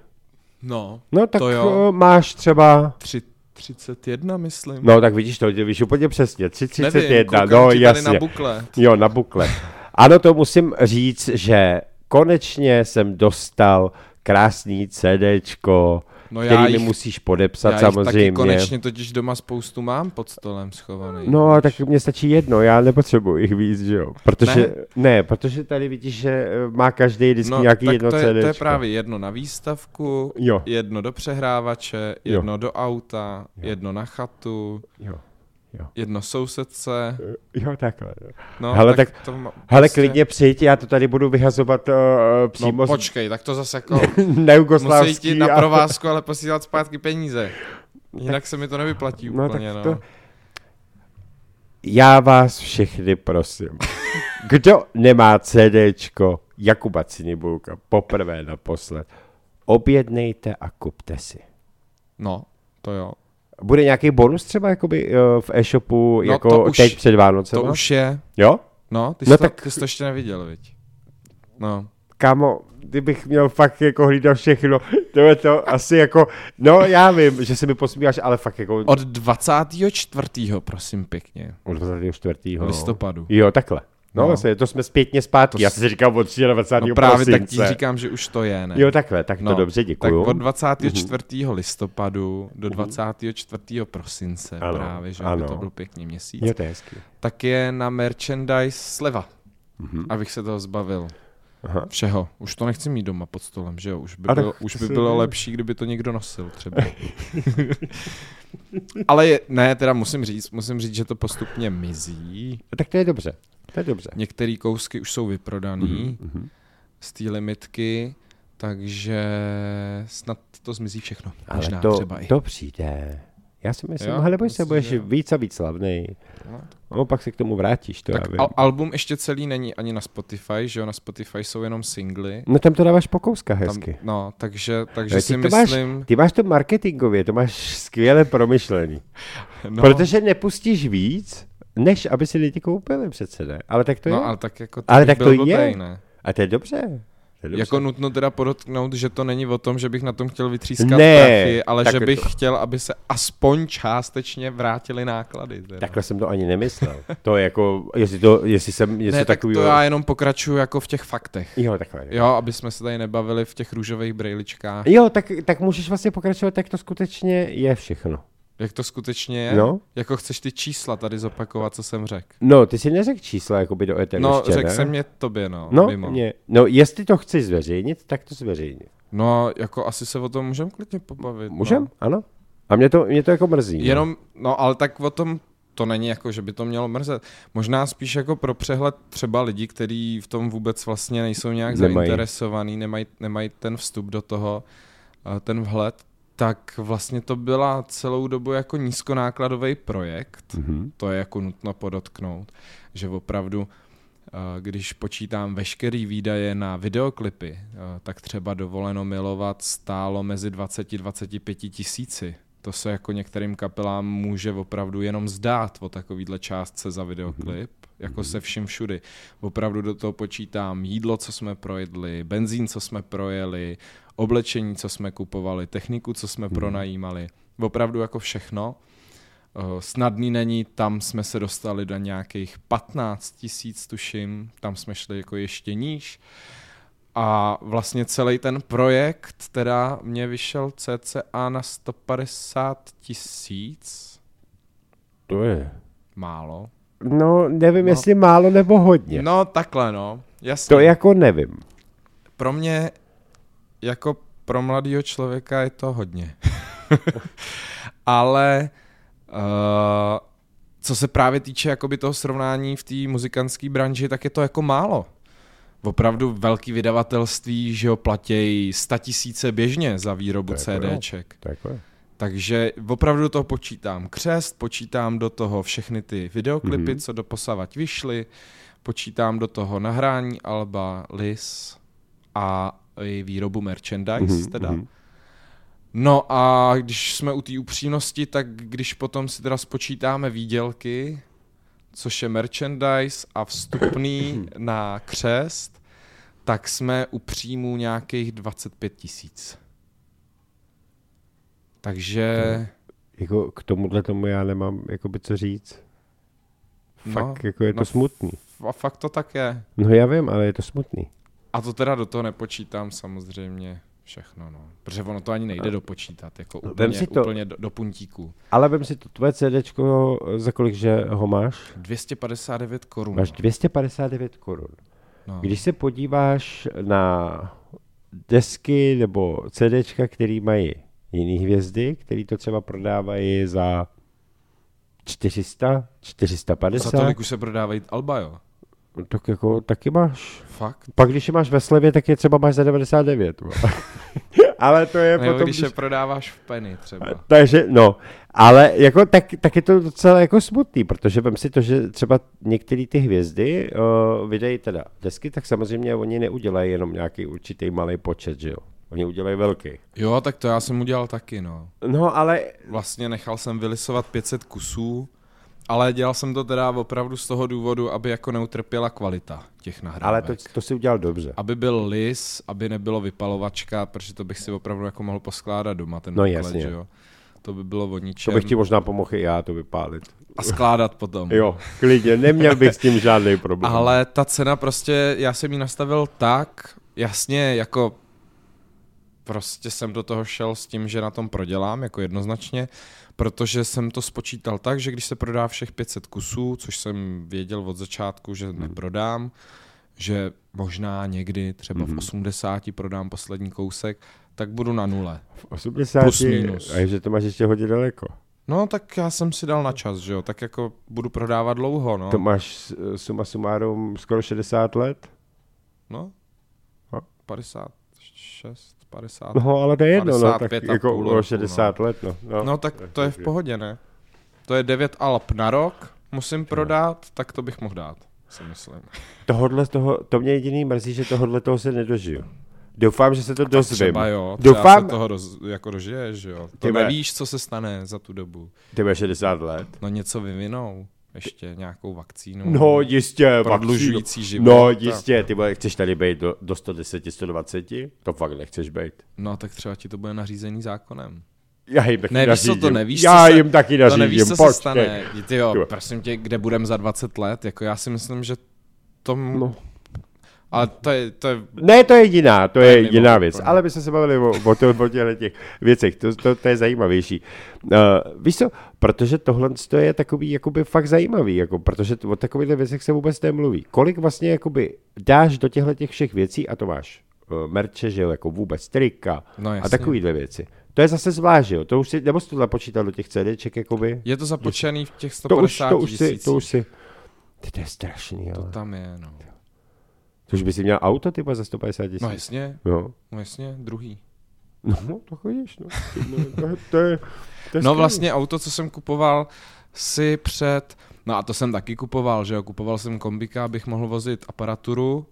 No, No tak To jo. máš třeba, tři, 31, myslím. no tak vidíš to, víš úplně přesně, 31, Nevím, koukám no ti tady jasně. na buklet. Jo, na bukle. Ano, to musím říct, že konečně jsem dostal krásný CDčko, No který já mi musíš podepsat já jich taky samozřejmě. konečně totiž doma spoustu mám pod stolem schovaný. No, a tak mně stačí jedno, já nepotřebuji jich víc, že jo. Protože, ne, ne protože tady vidíš, že eh, má každý vždycky no, nějaký jedno to je, to je CDčko. právě jedno na výstavku, Jo, jedno do přehrávače, Jo. jedno do auta, Jo. jedno na chatu, jo, jedno sousedce. jo, takhle. No, Hele, tak- to má, Hele, prostě- klidně přijď, já to tady budu vyhazovat uh, No přímo z počkej, tak to zase jako musí nejugoslávský. jít na provázku, ale posílat zpátky peníze. Jinak se mi to nevyplatí No, úplně, tak no. to- Já vás všechny prosím. Kdo nemá CDčko Jakuba Cinibulka poprvé naposled, objednejte a kupte si. No, to jo. Bude nějaký bonus třeba jakoby uh, v e-shopu No, jako to už- teď před Vánocem? To už je. Jo? No, ty, No no jsi, to, tak- ty jsi to ještě neviděl, viď? No. Kámo, kdybych měl fakt jako hlídat všechno, to je to asi jako, no já vím, že se mi posmíváš, ale fakt jako Od 24. prosím pěkně. od 24. Listopadu. Jo, takhle. No, No. vlastně, to jsme zpětně zpátky. To Já si říkal od 23. No právě tak ti prosince. říkám, že už to je, ne? Jo, takhle, tak to No, dobře, tak děkuju. od 24. listopadu do 24. prosince Ano, právě, že ano. by to byl pěkný měsíc, Jo, to je hezký. tak je na merchandise sleva, Mhm. abych se toho zbavil. Aha. Všeho. Už to nechci mít doma pod stolem, že jo? Už by, tak bylo, už by bylo lepší, kdyby to někdo nosil třeba. Ale je, ne, teda musím říct, musím říct, že to postupně mizí. Tak to je dobře. To je dobře. Některé kousky už jsou vyprodaný Mhm. z té limitky, takže snad to zmizí všechno. Ale Možná to, třeba i. to přijde. Já si myslím, Jo? boj se, Myslím, budeš jo. víc a víc slavný. No. No, pak se k tomu vrátíš, to Tak al- album ještě celý není ani na Spotify, že jo? Na Spotify jsou jenom singly. No tam to dáváš po kouskách Tam, hezky. no, takže, takže Ale si ty to máš- myslím... Ty máš to marketingově, to máš skvěle promyšlený. no, Protože nepustíš víc, než aby si lidi koupili přece, ne? Ale tak to je. No ale tak jako Ale bych tak to je. blbej, ne? A to je dobře. To je dobře. Jako nutno teda podotknout, že to není o tom, že bych na tom chtěl vytřískat Ne, prachy, ale tak že je bych to- chtěl, aby se aspoň částečně vrátily náklady. Teda. Takhle jsem to ani nemyslel. To je jako, jestli to, jestli jsem něco ne, tak takového... to já jenom pokračuju jako v těch faktech. Jo, takhle. Jo, aby jsme se tady nebavili v těch růžových brejličkách. Jo, tak, tak můžeš vlastně pokračovat, jak to skutečně je všechno. Jak to skutečně je? No. Jako chceš ty čísla tady zopakovat, co jsem řekl? No, ty si neřekl čísla jakoby do eteru No, řekl jsem je tobě, no. No, mimo. mě, no, jestli to chceš zveřejnit, tak to zveřejni. No, jako asi se o tom můžeme klidně pobavit. Můžem? No. Ano. A mě to, mě to jako mrzí. no. Jenom, no ale tak o tom to není jako, že by to mělo mrzet. Možná spíš jako pro přehled třeba lidí, kteří v tom vůbec vlastně nejsou nějak Nemají. zainteresovaný, nemají, nemají ten vstup do toho, ten vhled, tak vlastně to byla celou dobu jako nízkonákladový projekt. Mhm. To je jako nutno podotknout, že opravdu eh, když počítám veškerý výdaje na videoklipy, eh, tak třeba dovoleno milovat stálo mezi 20-25 tisíci. To se jako některým kapelám může opravdu jenom zdát o takovýhle částce za videoklip, jako se vším všudy. Opravdu do toho počítám jídlo, co jsme projedli, benzín, co jsme projeli, oblečení, co jsme kupovali, techniku, co jsme pronajímali. Opravdu jako všechno. Eh, Snadný není, tam jsme se dostali do nějakých 15 tisíc, tuším, tam jsme šli jako ještě níž. A vlastně celý ten projekt teda mě vyšel cca na 150 tisíc, To je. málo. No, nevím, No. jestli málo nebo hodně. No takhle no, jasně. To jako nevím. Pro mě jako pro mladého člověka je to hodně. Ale uh, co se právě týče jakoby toho srovnání v té muzikantské branži, tak je to jako málo. Opravdu velký vydavatelství, že jo, platějí 100 tisíce běžně za výrobu To je. CDček. To jako je. Takže opravdu do toho počítám křest, počítám do toho všechny ty videoklipy, Mhm. mm-hmm. co do posavať vyšly, počítám do toho nahrání alba, lis a i výrobu merchandise Mhm, teda. mhm. No a když jsme u té upřímnosti, tak když potom si teda spočítáme výdělky, což je merchandise a vstupný na křest, tak jsme u příjmů nějakých 25 tisíc. Takže... Jako k tomuhle tomu já nemám jakoby co říct. Fakt, No, jako je to no, smutný. A fakt to tak je. No já vím, ale je to smutný. A to teda do toho nepočítám samozřejmě všechno, no. Protože ono to ani nejde dopočítat, jako No, úplně, si to- úplně do, do puntíku. Ale vem si to tvoje CDčko, za kolik že ho máš? 259 korun. Máš 259 korun. no. Když se podíváš na desky nebo CDčka, který mají jiný hvězdy, který to třeba prodávají za 400, 450, Za tolik už se prodávají alba, jo. tak jako taky máš. Fakt. Pak když je máš ve slevě, tak je třeba máš za 99. vole. ale to je Nebo potom, když je prodáváš v penny třeba. Takže, no, ale jako, tak, tak je to docela jako smutný, protože vem si to, že třeba některé ty hvězdy uh, vydají teda desky, tak samozřejmě oni neudělají jenom nějaký určitý malý počet, že jo. Oni udělají velký. Jo, tak to já jsem udělal taky, no. No, ale Vlastně nechal jsem vylisovat 500 kusů, ale dělal jsem to teda opravdu z toho důvodu, aby jako neutrpěla kvalita těch nahrávek. Ale to, to si udělal dobře. Aby byl lis, aby nebylo vypalovačka, protože to bych si opravdu jako mohl poskládat doma ten No výklad, jasně. že jo. To by bylo o To ničem. bych ti možná pomohl i já to vypálit. A skládat potom. Jo, klidně, neměl bych s tím žádný problém. Ale ta cena prostě, já jsem ji nastavil tak, jasně, jako prostě jsem do toho šel s tím, že na tom prodělám, jako jednoznačně, protože jsem to spočítal tak, že když se prodá všech 500 kusů, což jsem věděl od začátku, že neprodám, že možná někdy třeba v 80 prodám poslední kousek, tak budu na nule. v 80, plus minus. a že to máš ještě hodně daleko. No, tak já jsem si dal na čas, že jo, tak jako budu prodávat dlouho, no. To máš suma sumárum skoro 60 let? No, No. 56, 50. No, ale to je jedno, no, tak 55 a jako půl roku, 60 let, no. no. No tak to je v pohodě, ne? To je 9 alp na rok, musím prodat, tak to bych mohl dát, si myslím. Tohodle toho, to mě jediný mrzí, že tohodle toho se nedožiju. Doufám, že se to dozvím. Třeba jo, třeba Doufám, se toho roz, jako dožiješ, že jo. To Ty vole. nevíš, co se stane za tu dobu. ty máš 60 let. No něco vyvinou. Ještě nějakou vakcínu. No jistě, Prodlužující vakcínu. život No jistě, ty vole, chceš tady být do, do 110, 120? To fakt nechceš být. No tak třeba ti to bude nařízený zákonem. Já jim taky Ne, víš co, nařídím. to nevíš, Já se, jim taky to nařídím, nevíš, co se počkej. stane. Ty jo, Jo. prosím tě, kde budem za 20 let, jako já si myslím, že to... No. Ale to je, to je Ne, to je jediná, to, je je mimo jiná věc, ale my jsme se bavili o, o, to, o těchto těch věcech, to, to, to je zajímavější. Uh, víš co, protože tohle to je takový jakoby fakt zajímavý, jako, protože o takových věcech se vůbec nemluví. Kolik vlastně jakoby dáš do těchto těch všech věcí a to máš uh, merče, že jo, jako vůbec trika No a jasně. takovýhle věci. To je zase zvlášť, jo, to už si, nebo jsi to započítal do těch CDček, jakoby? Je to započtený v těch to už, 150 to už si, to už si, to je strašný, ale. To tam je, no. To už by si měl auto, typa za 150 tisíc. No jasně, Jo. no jasně, druhý. No, no, to chodíš, no. no to, je- to, je, to je No vlastně auto, co jsem kupoval si před, no a to jsem taky kupoval, že jo, kupoval jsem kombika, abych mohl vozit aparaturu,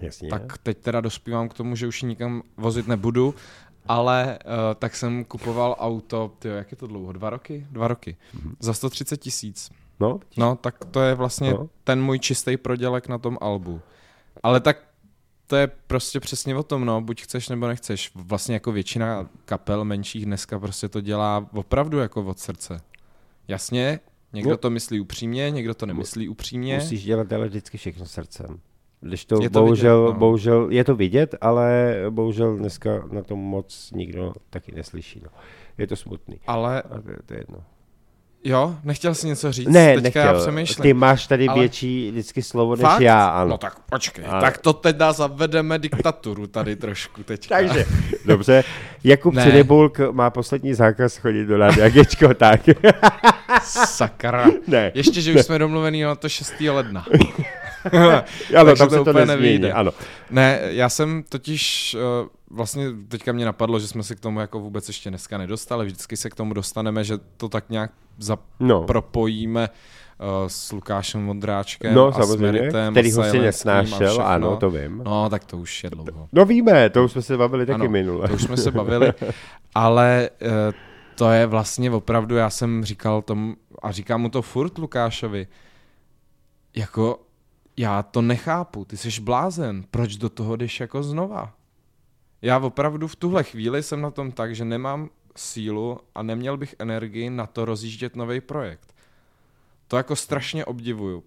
Jasně. tak teď teda dospívám k tomu, že už nikam vozit nebudu, ale uh, tak jsem kupoval auto, tyjo, jak je to dlouho, dva roky? Dva roky. Za 130 tisíc. No, No, tak to je vlastně No. no. ten můj čistý prodělek na tom albu. Ale tak to je prostě přesně o tom, no, buď chceš nebo nechceš. Vlastně jako většina kapel menších dneska prostě to dělá opravdu jako od srdce. Jasně, někdo No. to myslí upřímně, někdo to nemyslí upřímně. musíš dělat ale vždycky všechno srdcem. Když to, Je to bohužel, vidět, no. bohužel, je to vidět, ale bohužel dneska na tom moc nikdo taky neslyší. No. Je to smutný. Ale to, je- to je jedno. Jo, nechtěl jsi něco říct? Ne, Teďka já nechtěl. přemýšlím. Ty máš tady Ale- větší vždycky slovo než Fakt? já, ano. No tak počkej, Ale- tak to teda zavedeme diktaturu tady trošku teďka. Takže, dobře, Jakub Ne. Cinebulk má poslední zákaz chodit do Rádia Gečko, tak. Sakra. ne, Ještě, že už jsme domluvený na to 6. ledna. ano, takže tam to se to úplně nezmění, nevyjde. ano. Ne, já jsem totiž, uh, vlastně teďka mě napadlo, že jsme se k tomu jako vůbec ještě dneska nedostali, vždycky se k tomu dostaneme, že to tak nějak No. zapropojíme uh, s Lukášem Vondráčkem No, a s samozřejmě, Meritem který ho si nesnášel, ano, to vím. No, tak to už je dlouho. No víme, to už jsme se bavili taky Ano, minule. To už jsme se bavili, ale uh, to je vlastně opravdu, já jsem říkal tomu, a říkám mu to furt Lukášovi, jako já to nechápu, ty jsi blázen, proč do toho jdeš jako znova? Já opravdu v tuhle chvíli jsem na tom tak, že nemám sílu a neměl bych energii na to rozjíždět nový projekt. To jako strašně obdivuju.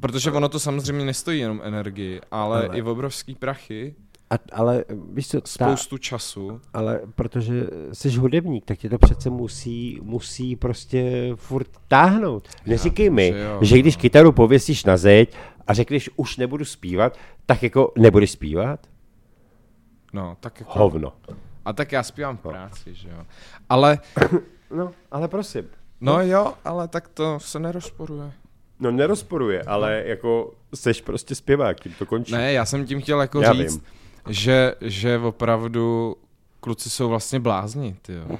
Protože ono to samozřejmě nestojí jenom energii, ale, Ale- i obrovský prachy, A, ale víš co, ta, spoustu času. ale protože jsi hudebník, tak tě to přece musí, musí prostě furt táhnout. Neříkej mi, že jo, že když no. kytaru pověsíš na zeď a řekneš už nebudu zpívat, tak jako nebudeš zpívat? No, tak jako... Hovno. A tak já zpívám v práci, že jo. Ale, No, ale prosím. no jo, ale tak to se nerozporuje. No nerozporuje, ale jako seš prostě zpěvák, tím to končí. Ne, já jsem tím chtěl jako Já říct, vím. že, že opravdu kluci jsou vlastně blázni, ty jo.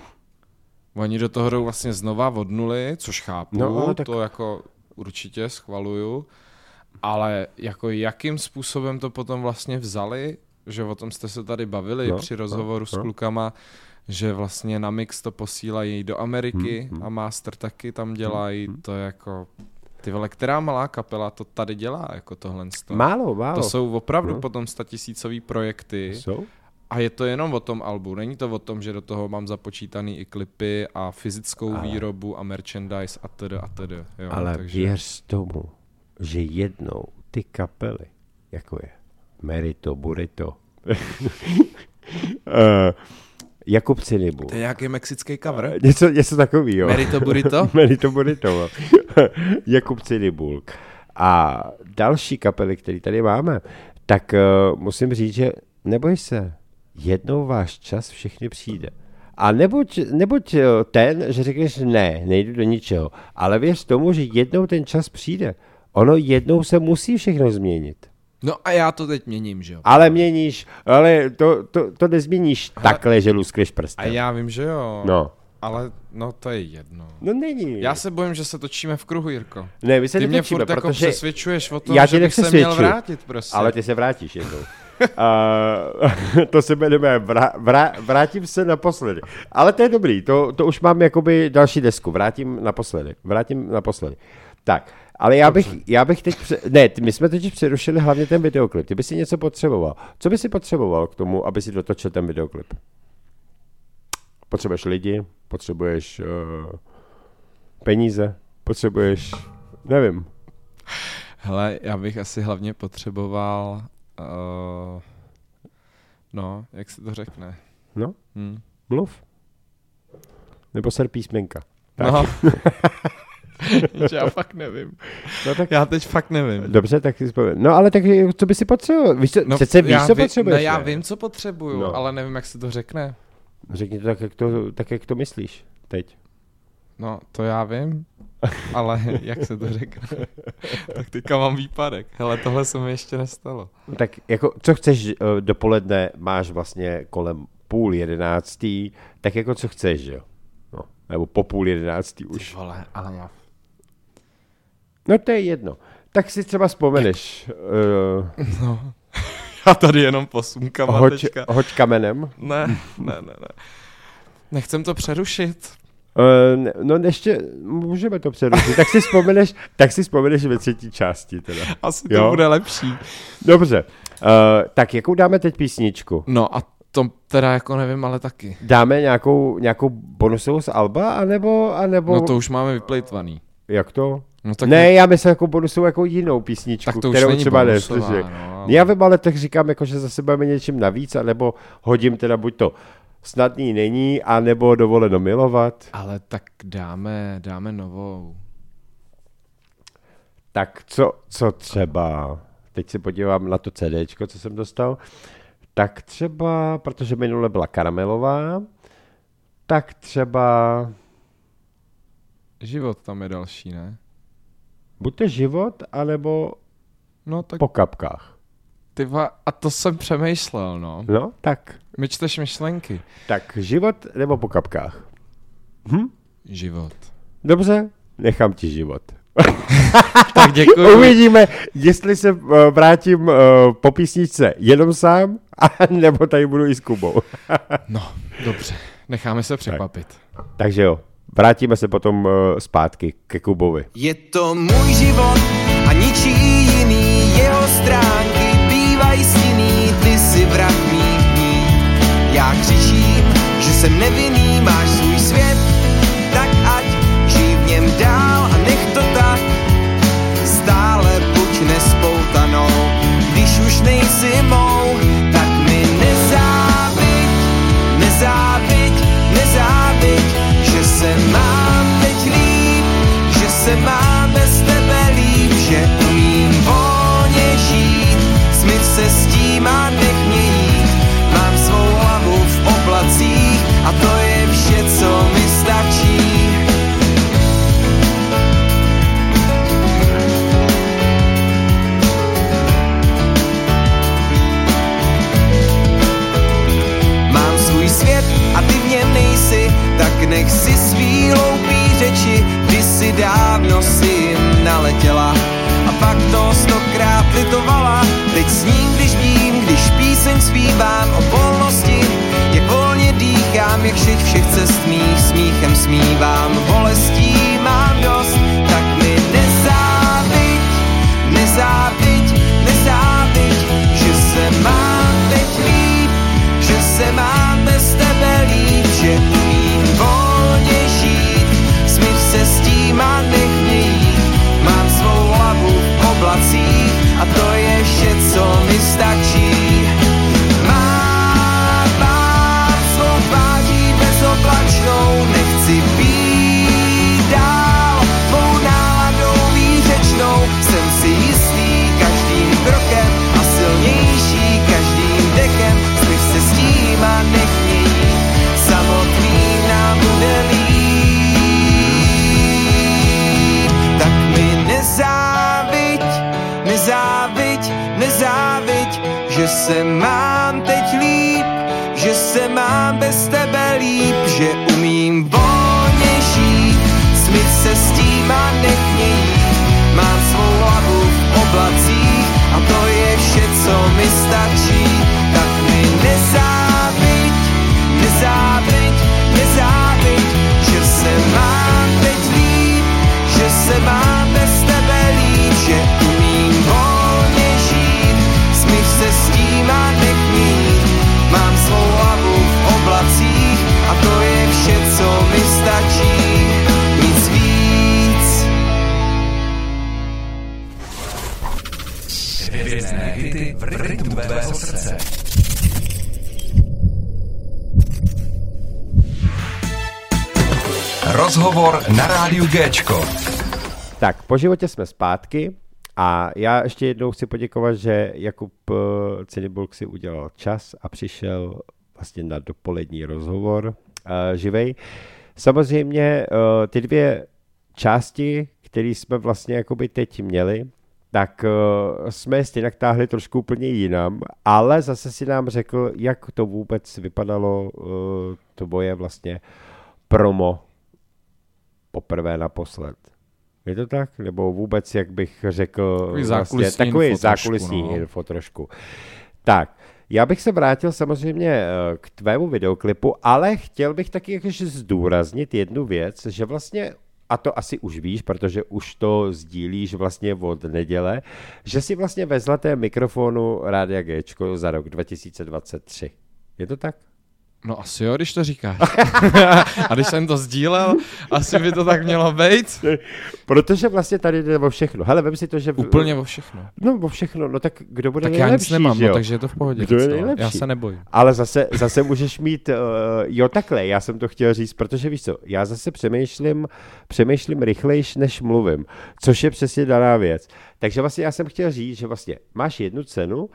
Oni do toho jdou vlastně znova od nuly, což chápu, No, no, tak- to jako určitě schvaluju, ale jako jakým způsobem to potom vlastně vzali, že o tom jste se tady bavili No, při rozhovoru no, s no. klukama, že vlastně na mix to posílají do Ameriky Hmm, hmm. a master taky tam dělají, to je jako, ty vole, která malá kapela to tady dělá, jako tohle. Málo, málo. To jsou opravdu No. potom statisícový projekty Jsou? a je to jenom o tom albu. Není to o tom, že do toho mám započítaný i klipy a fyzickou Ale- výrobu a merchandise a td. a td. Jo, Ale takže... věř tomu, že jednou ty kapely, jako je Merito, Burito, uh, Jakub Cinibul, To je nějaký mexický cover? něco, něco takového. Merito Burrito? Merito Burito. no. Jakub Cinibulk. A další kapely, které tady máme, tak uh, musím říct, že neboj se, jednou váš čas všechny přijde. A nebuď, nebuď eh, ten, že řekneš ne, nejdu do ničeho, ale věř tomu, že jednou ten čas přijde. Ono jednou se musí všechno změnit. No a já to teď měním, že jo? Ale měníš, ale to, to, to nezměníš ale... takhle, že luskneš A prstem. já vím, že jo. No. Ale no to je jedno. No není. Já se bojím, že se točíme v kruhu, Jirko. ne, my se Ty mě furt jako protože... přesvědčuješ o tom, Já že bych se měl vrátit prostě. Ale ty se vrátíš jednou. Uh, to se jmenuje vrá, vrá, Vrátím se naposledy. Ale to je dobrý, to, to už mám jakoby další desku. Vrátím naposledy. Vrátím naposledy. Tak, ale já bych, já bych teď, pře- ne, my jsme totiž přerušili hlavně ten videoklip. Ty by si něco potřeboval. Co by si potřeboval k tomu, aby si dotočil ten videoklip? Potřebuješ lidi, potřebuješ uh, peníze, potřebuješ, nevím. Hele, já bych asi hlavně potřeboval, uh, no, jak se to řekne? No, Hm. mluv. Nebo ser písmenka. Tak. No. já fakt nevím. No tak Já teď fakt nevím. Dobře, tak si vzpomenu. No ale tak co by si potřeboval? Víš, co, no, přece víš, já co potřebuješ. Ne, já ne? vím, co potřebuju, No. no. ale nevím, jak se to řekne. Řekni to tak, jak to, tak, jak to myslíš teď. No, to já vím, ale jak se to řekne? tak teďka mám výpadek. Hele, tohle se mi ještě nestalo. Tak jako, co chceš eh, dopoledne, máš vlastně kolem půl jedenáctý, tak jako co chceš, že jo? No, nebo po půl jedenáctý už. vole, ale já... No to je jedno. Tak si třeba vzpomeneš, uh, No, já tady jenom posunkám hoď, teďka... hoď kamenem. Ne, ne, ne, ne. Nechcem to přerušit. Uh, no ještě, můžeme to přerušit. tak si vzpomeneš, tak si vzpomeneš ve třetí části teda. Asi to Jo. bude lepší. Dobře, uh, tak jakou dáme teď písničku? No a to teda jako nevím, ale taky. Dáme nějakou, nějakou bonusovou z Alba, anebo, anebo No to už máme vyplejtvaný. jak to? No tak ne, já myslím jako bonusovou jako jinou písničku, tak to už kterou není třeba bonusová, neslyšeli. no, ale- Já vím, ale tak říkám, jako, že zase budeme něčím navíc, anebo hodím teda buď to snadný není, anebo dovoleno milovat. Ale tak dáme, dáme novou. Tak co, co třeba, teď se podívám na to CDčko, co jsem dostal, tak třeba, protože minule byla karamelová, tak třeba Život tam je další, ne? Buď to život, anebo No tak po kapkách. ty va, a to jsem přemýšlel, no. No, tak, My čteš myšlenky. tak život nebo po kapkách. Hm? Život. Dobře, nechám ti život. Tak děkuji. Uvidíme, jestli se uh, vrátím uh, po písničce jenom sám, a nebo tady budu i s Kubou. No, dobře. Necháme se překvapit. Takže jo, vrátíme se potom uh, zpátky ke Kubovi. Je to můj život a ničí jiný, jeho stránky bývají stinný, ty si vrah mých dní. Já křičím, že jsem nevinný, máš svůj svět, nech si svý hloupý řeči, kdysi dávno si jim naletěla. A pak to stokrát litovala, teď s ním, když vím, když píseň zpívám o volnosti, jak volně dýchám, jak všech všech cest mých smíchem smívám, bolestí mám dost, tak mi nezáviď, a to je vše, co mi stačí. Že se mám teď líp, že se mám bez tebe líp, že umím volně žít, smyt se s tím a nech mě jít. Mám svou hlavu v oblacích a to je vše, co mi stačí. Rozhovor na rádiu Géčko. Tak, po životě jsme zpátky a já ještě jednou chci poděkovat, že Jakub eh, Cinibulk si udělal čas a přišel vlastně na dopolední rozhovor uh, živej. Samozřejmě uh, ty dvě části, které jsme vlastně jakoby teď měli, tak uh, jsme stejně táhli trošku úplně jinam, ale zase si nám řekl, jak to vůbec vypadalo, uh, to boje vlastně promo poprvé naposled. Je to tak? Nebo vůbec, jak bych řekl, Takový vlastně, zákulisní takový info trošku, zákulisní no. info trošku. Tak, já bych se vrátil samozřejmě eh, k tvému videoklipu, ale chtěl bych taky jakože zdůraznit jednu věc, že vlastně a to asi už víš, protože už to sdílíš vlastně od neděle, že si vlastně ve zlatém mikrofonu Rádia Gčko za rok 2023. Je to tak? No asi jo, když to říkáš. a když jsem to sdílel, asi by to tak mělo být. Protože vlastně tady jde o všechno. Hele, vem si to, že... Úplně o všechno. No, o všechno. No tak kdo bude Tak já nejlepší, nic nemám, no, takže je to v pohodě. Kdo je nejlepší? Já se nebojím. Ale zase, zase můžeš mít, uh, jo takhle, já jsem to chtěl říct, protože víš co, já zase přemýšlím, přemýšlím rychlejš, než mluvím, což je přesně daná věc. Takže vlastně já jsem chtěl říct, že vlastně máš jednu cenu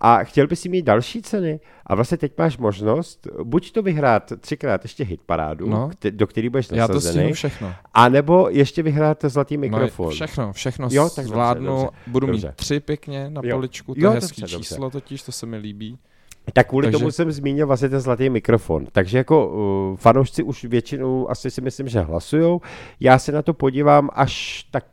a chtěl bys si mít další ceny a vlastně teď máš možnost buď to vyhrát třikrát ještě hitparádu, No. kte- do který budeš Já to nasazený, stihnu všechno. a nebo ještě vyhrát zlatý mikrofon. No, všechno, všechno Jo, tak dobře, zvládnu. dobře, Budu dobře. mít tři pěkně na Jo. poličku, to Jo, je dobře, hezký dobře. číslo totiž, to se mi líbí. Tak kvůli Takže- tomu jsem zmínil vlastně ten zlatý mikrofon. Takže jako uh, fanoušci už většinou asi si myslím, že hlasujou. Já se na to podívám až tak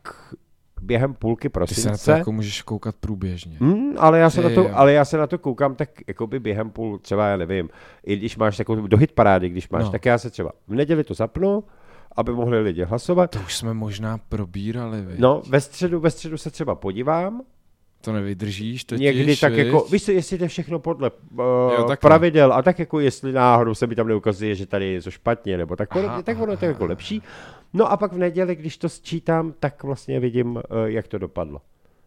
během půlky Ty se na to prosince. jako můžeš koukat průběžně. Hmm, ale, já se Ty na to, jo. ale já se na to koukám tak jakoby během půl, třeba já nevím, i když máš takovou do hitparády, když máš, no. No. tak já se třeba v neděli to zapnu, aby mohli lidi hlasovat. To už jsme možná probírali, viď? No, ve středu, ve středu se třeba podívám, To nevydržíš totiž, Někdy tak viď? jako, víš co, jestli jde všechno podle uh, takhle. pravidel a tak jako jestli náhodou se mi tam neukazuje, že tady je něco špatně, nebo tak Aha, tak ono to je jako lepší. No a pak v neděli, když to sčítám, tak vlastně vidím, uh, jak to dopadlo.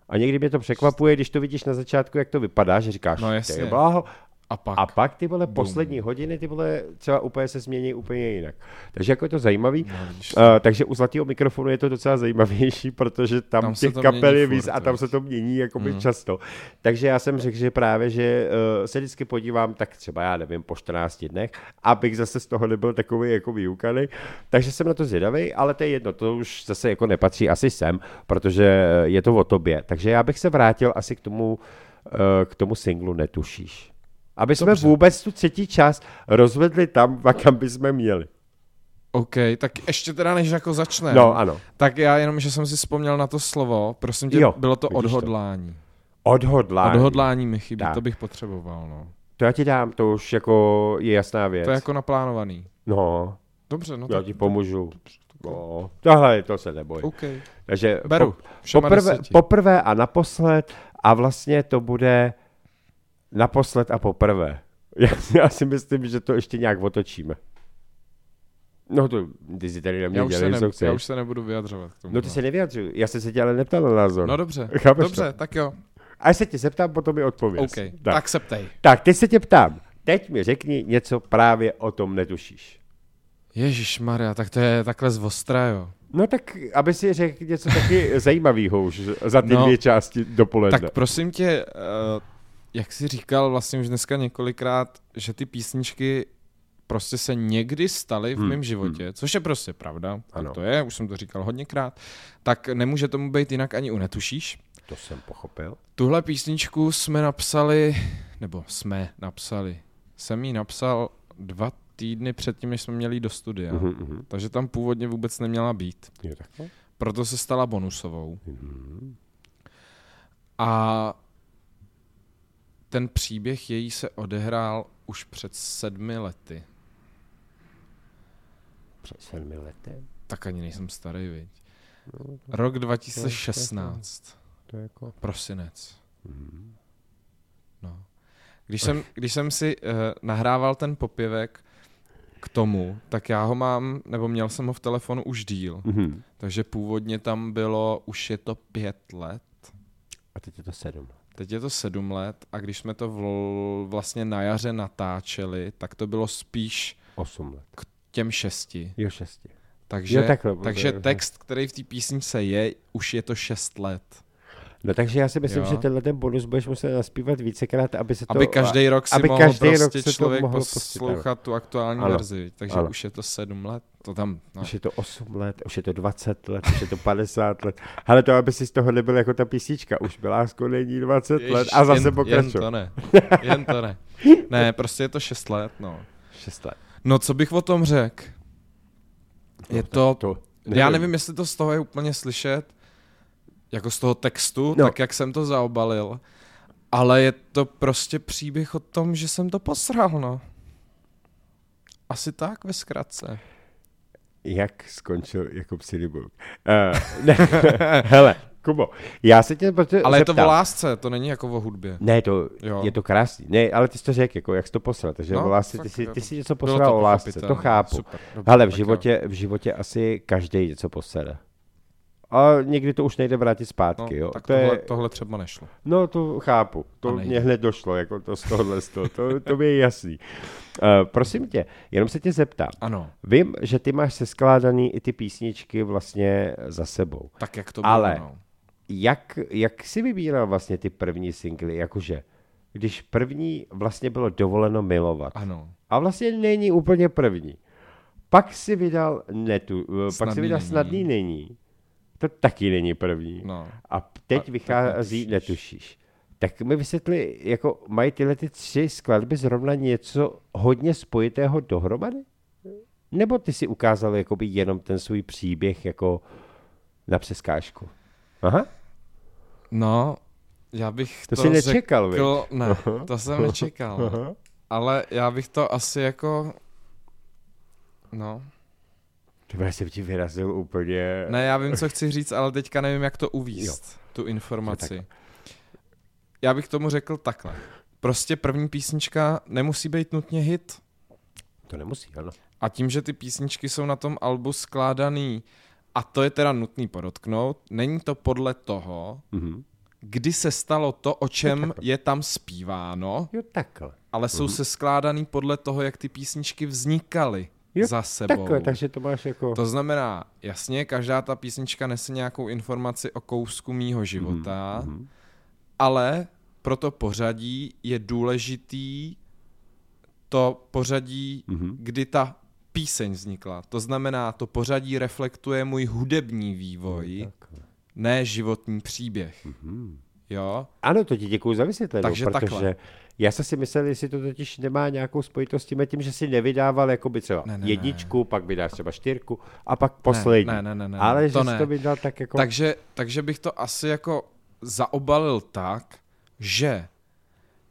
A někdy mě to překvapuje, když to vidíš na začátku, jak to vypadá, že říkáš, No jasně. bláho, A pak. a pak ty vole poslední hodiny, ty vole třeba úplně se změní úplně jinak. Takže jako je to zajímavý. No, Uh, takže u zlatého mikrofonu je to docela zajímavější, protože tam, tam těch kapel je víc a tam se to mění jakoby mm. často. Takže já jsem řekl, že právě, že uh, se vždycky podívám tak třeba, já nevím, po 14 dnech, abych zase z toho nebyl takový jako vyukaný. Takže jsem na to zvědavý, ale to je jedno, to už zase jako nepatří asi sem, protože je to o tobě. Takže já bych se vrátil asi k tomu, uh, k tomu singlu Netušíš. Aby jsme Dobře. vůbec tu třetí část rozvedli tam, kam bychom měli. OK, tak ještě teda než jako začne. No, ano. Tak já jenom, že jsem si vzpomněl na to slovo, prosím tě, Jo, bylo to vidíš to. odhodlání. Odhodlání. Odhodlání mi chybí, Tak. to bych potřeboval, no. To já ti dám, to už jako je jasná věc. To je jako naplánovaný. No, Dobře, no já tak. ti pomůžu. No, tohle to se neboj. OK, Takže beru. po, poprvé, poprvé a naposled a vlastně to bude naposled a poprvé. Já, já si myslím, že to ještě nějak otočíme. No to, ty si tady na mě já, už se dělej, ne, já už se nebudu vyjadřovat k tomu. No ty se nevyjadřuj, já jsem se tě ale neptal na názor. No dobře, Chápeš dobře, to? tak jo. A se tě zeptám, potom mi odpověz. OK, Tak. tak se ptej. tak, teď se tě ptám. Teď mi řekni něco právě o tom netušíš. Ježíš Maria, tak to je takhle z ostra, jo. No tak, aby si řekl něco taky zajímavého už za ty No. dvě části dopoledne. Tak prosím tě, uh, jak jsi říkal vlastně už dneska několikrát, že ty písničky prostě se někdy staly v Hmm, mém životě, což je prostě pravda, Ano. to je, už jsem to říkal hodněkrát, tak nemůže tomu být jinak ani u Netušíš. To jsem pochopil. Tuhle písničku jsme napsali, nebo jsme napsali, jsem ji napsal dva týdny předtím, než jsme měli do studia. Mhm, mhm. Takže tam původně vůbec neměla být. Je takhle? Proto se stala bonusovou. Mhm. A ten příběh její se odehrál už před sedmi lety. Před sedmi lety. Tak ani nejsem starý, viď? No, Rok 2016. to je jako... Prosinec. Mhm. No. Když jsem, když jsem si uh, nahrával ten popěvek k tomu, tak já ho mám, nebo měl jsem ho v telefonu už díl. Mhm. Takže původně tam bylo, už je to pět let. A teď je to sedm. Teď je to sedm let a když jsme to vl, vlastně na jaře natáčeli, tak to bylo spíš 8 let. těm šesti. Jo, 6. Takže, Jo, takhle, takže text, který v té písničce je, už je to šest let. No takže já si myslím, Jo. že tenhle ten bonus budeš muset naspívat vícekrát, aby se to... Aby každý rok si aby mohl každý rok prostě to člověk ano. poslouchat tu aktuální Ano. verzi. Takže Ano. už je to sedm let. To tam, no. Už je to 8 let, už je to 20 let, už je to 50 let. Ale to, aby si z toho nebyl jako ta písnička. Už byla není 20 let a zase jen, jen pokračuje. to ne. Jen to ne. Ne, prostě je to šest let, no. 6 let. No, co bych o tom řekl? Je tak to, to já nevím, jestli to z toho je úplně slyšet, jako z toho textu, No. tak jak jsem to zaobalil, ale je to prostě příběh o tom, že jsem to posral, no. Asi tak ve zkratce. Jak skončil Jakub Silibuk? Uh, ne, hele, Kubo, já se tě proto Ale je to zeptám. o lásce, to není jako o hudbě. Ne, to, Jo. je to krásný. Ne, ale ty jsi to řekl, jako, jak jsi to poslal. Takže No, o lásce, ty, jsi, ty jsi něco poslal o lásce, to chápu. Super, dobře, Ale v tak jo. životě, v životě asi každý něco posede. A někdy to už nejde vrátit zpátky, No, jo. tak to tohle, je, tohle třeba nešlo. No, to chápu. To mě hned došlo, jako to z tohohle, z toho. To, to mi je jasný. Uh, prosím tě, jenom se tě zeptám. Ano, Vím, že ty máš seskládaný i ty písničky vlastně za sebou. tak jak to bylo, Ale- no. Jak, jak jsi vybíral vlastně ty první singly? Jakože, když první vlastně bylo dovoleno milovat. Ano. A vlastně není úplně první. Pak si vydal netu, eh, pak si Snadný vydal není. snadný není. To taky není první. No. A teď A- tak vychází netušíš. netušíš. Tak mi vysvětli, jako mají tyhle ty tři skladby zrovna něco hodně spojitého dohromady? Nebo ty si ukázal jakoby jenom ten svůj příběh jako na přeskážku? Aha, No, já bych To to, jsi nečekal, řekl, ne, to jsem nečekal. aha. Ale já bych to asi jako, no, To já jsem ti vyrazil úplně... ne, já vím, co chci říct, ale teďka nevím, jak to uvíst, tu informaci. Já bych tomu řekl takhle. Prostě první písnička nemusí být nutně hit. To nemusí, ano. A tím, že ty písničky jsou na tom albu skládaný, a to je teda nutný podotknout, není to podle toho, Mhm. kdy se stalo to, o čem je tam zpíváno, Jo, takhle. ale jsou se skládaný podle toho, jak ty písničky vznikaly Jo, za sebou. Takhle, takže to máš jako... To znamená, jasně, každá ta písnička nese nějakou informaci o kousku mýho života, mhm. ale pro to pořadí je důležitý to pořadí, Mhm. kdy ta píseň vznikla. To znamená, to pořadí reflektuje můj hudební vývoj, Takhle. ne životní příběh. Mhm. Jo? Ano, to ti děkuju za vysvětlení, Takže protože takhle. Já jsem si myslel, jestli to totiž nemá nějakou spojitost s tím, tím, že si nevydával jakoby třeba Ne, ne, jedničku, pak vydáš třeba čtyřku a pak poslední. ne, ne, ne, ne, Ale to že jsi ne. to vydal tak jako... Takže, takže bych to asi jako zaobalil tak, že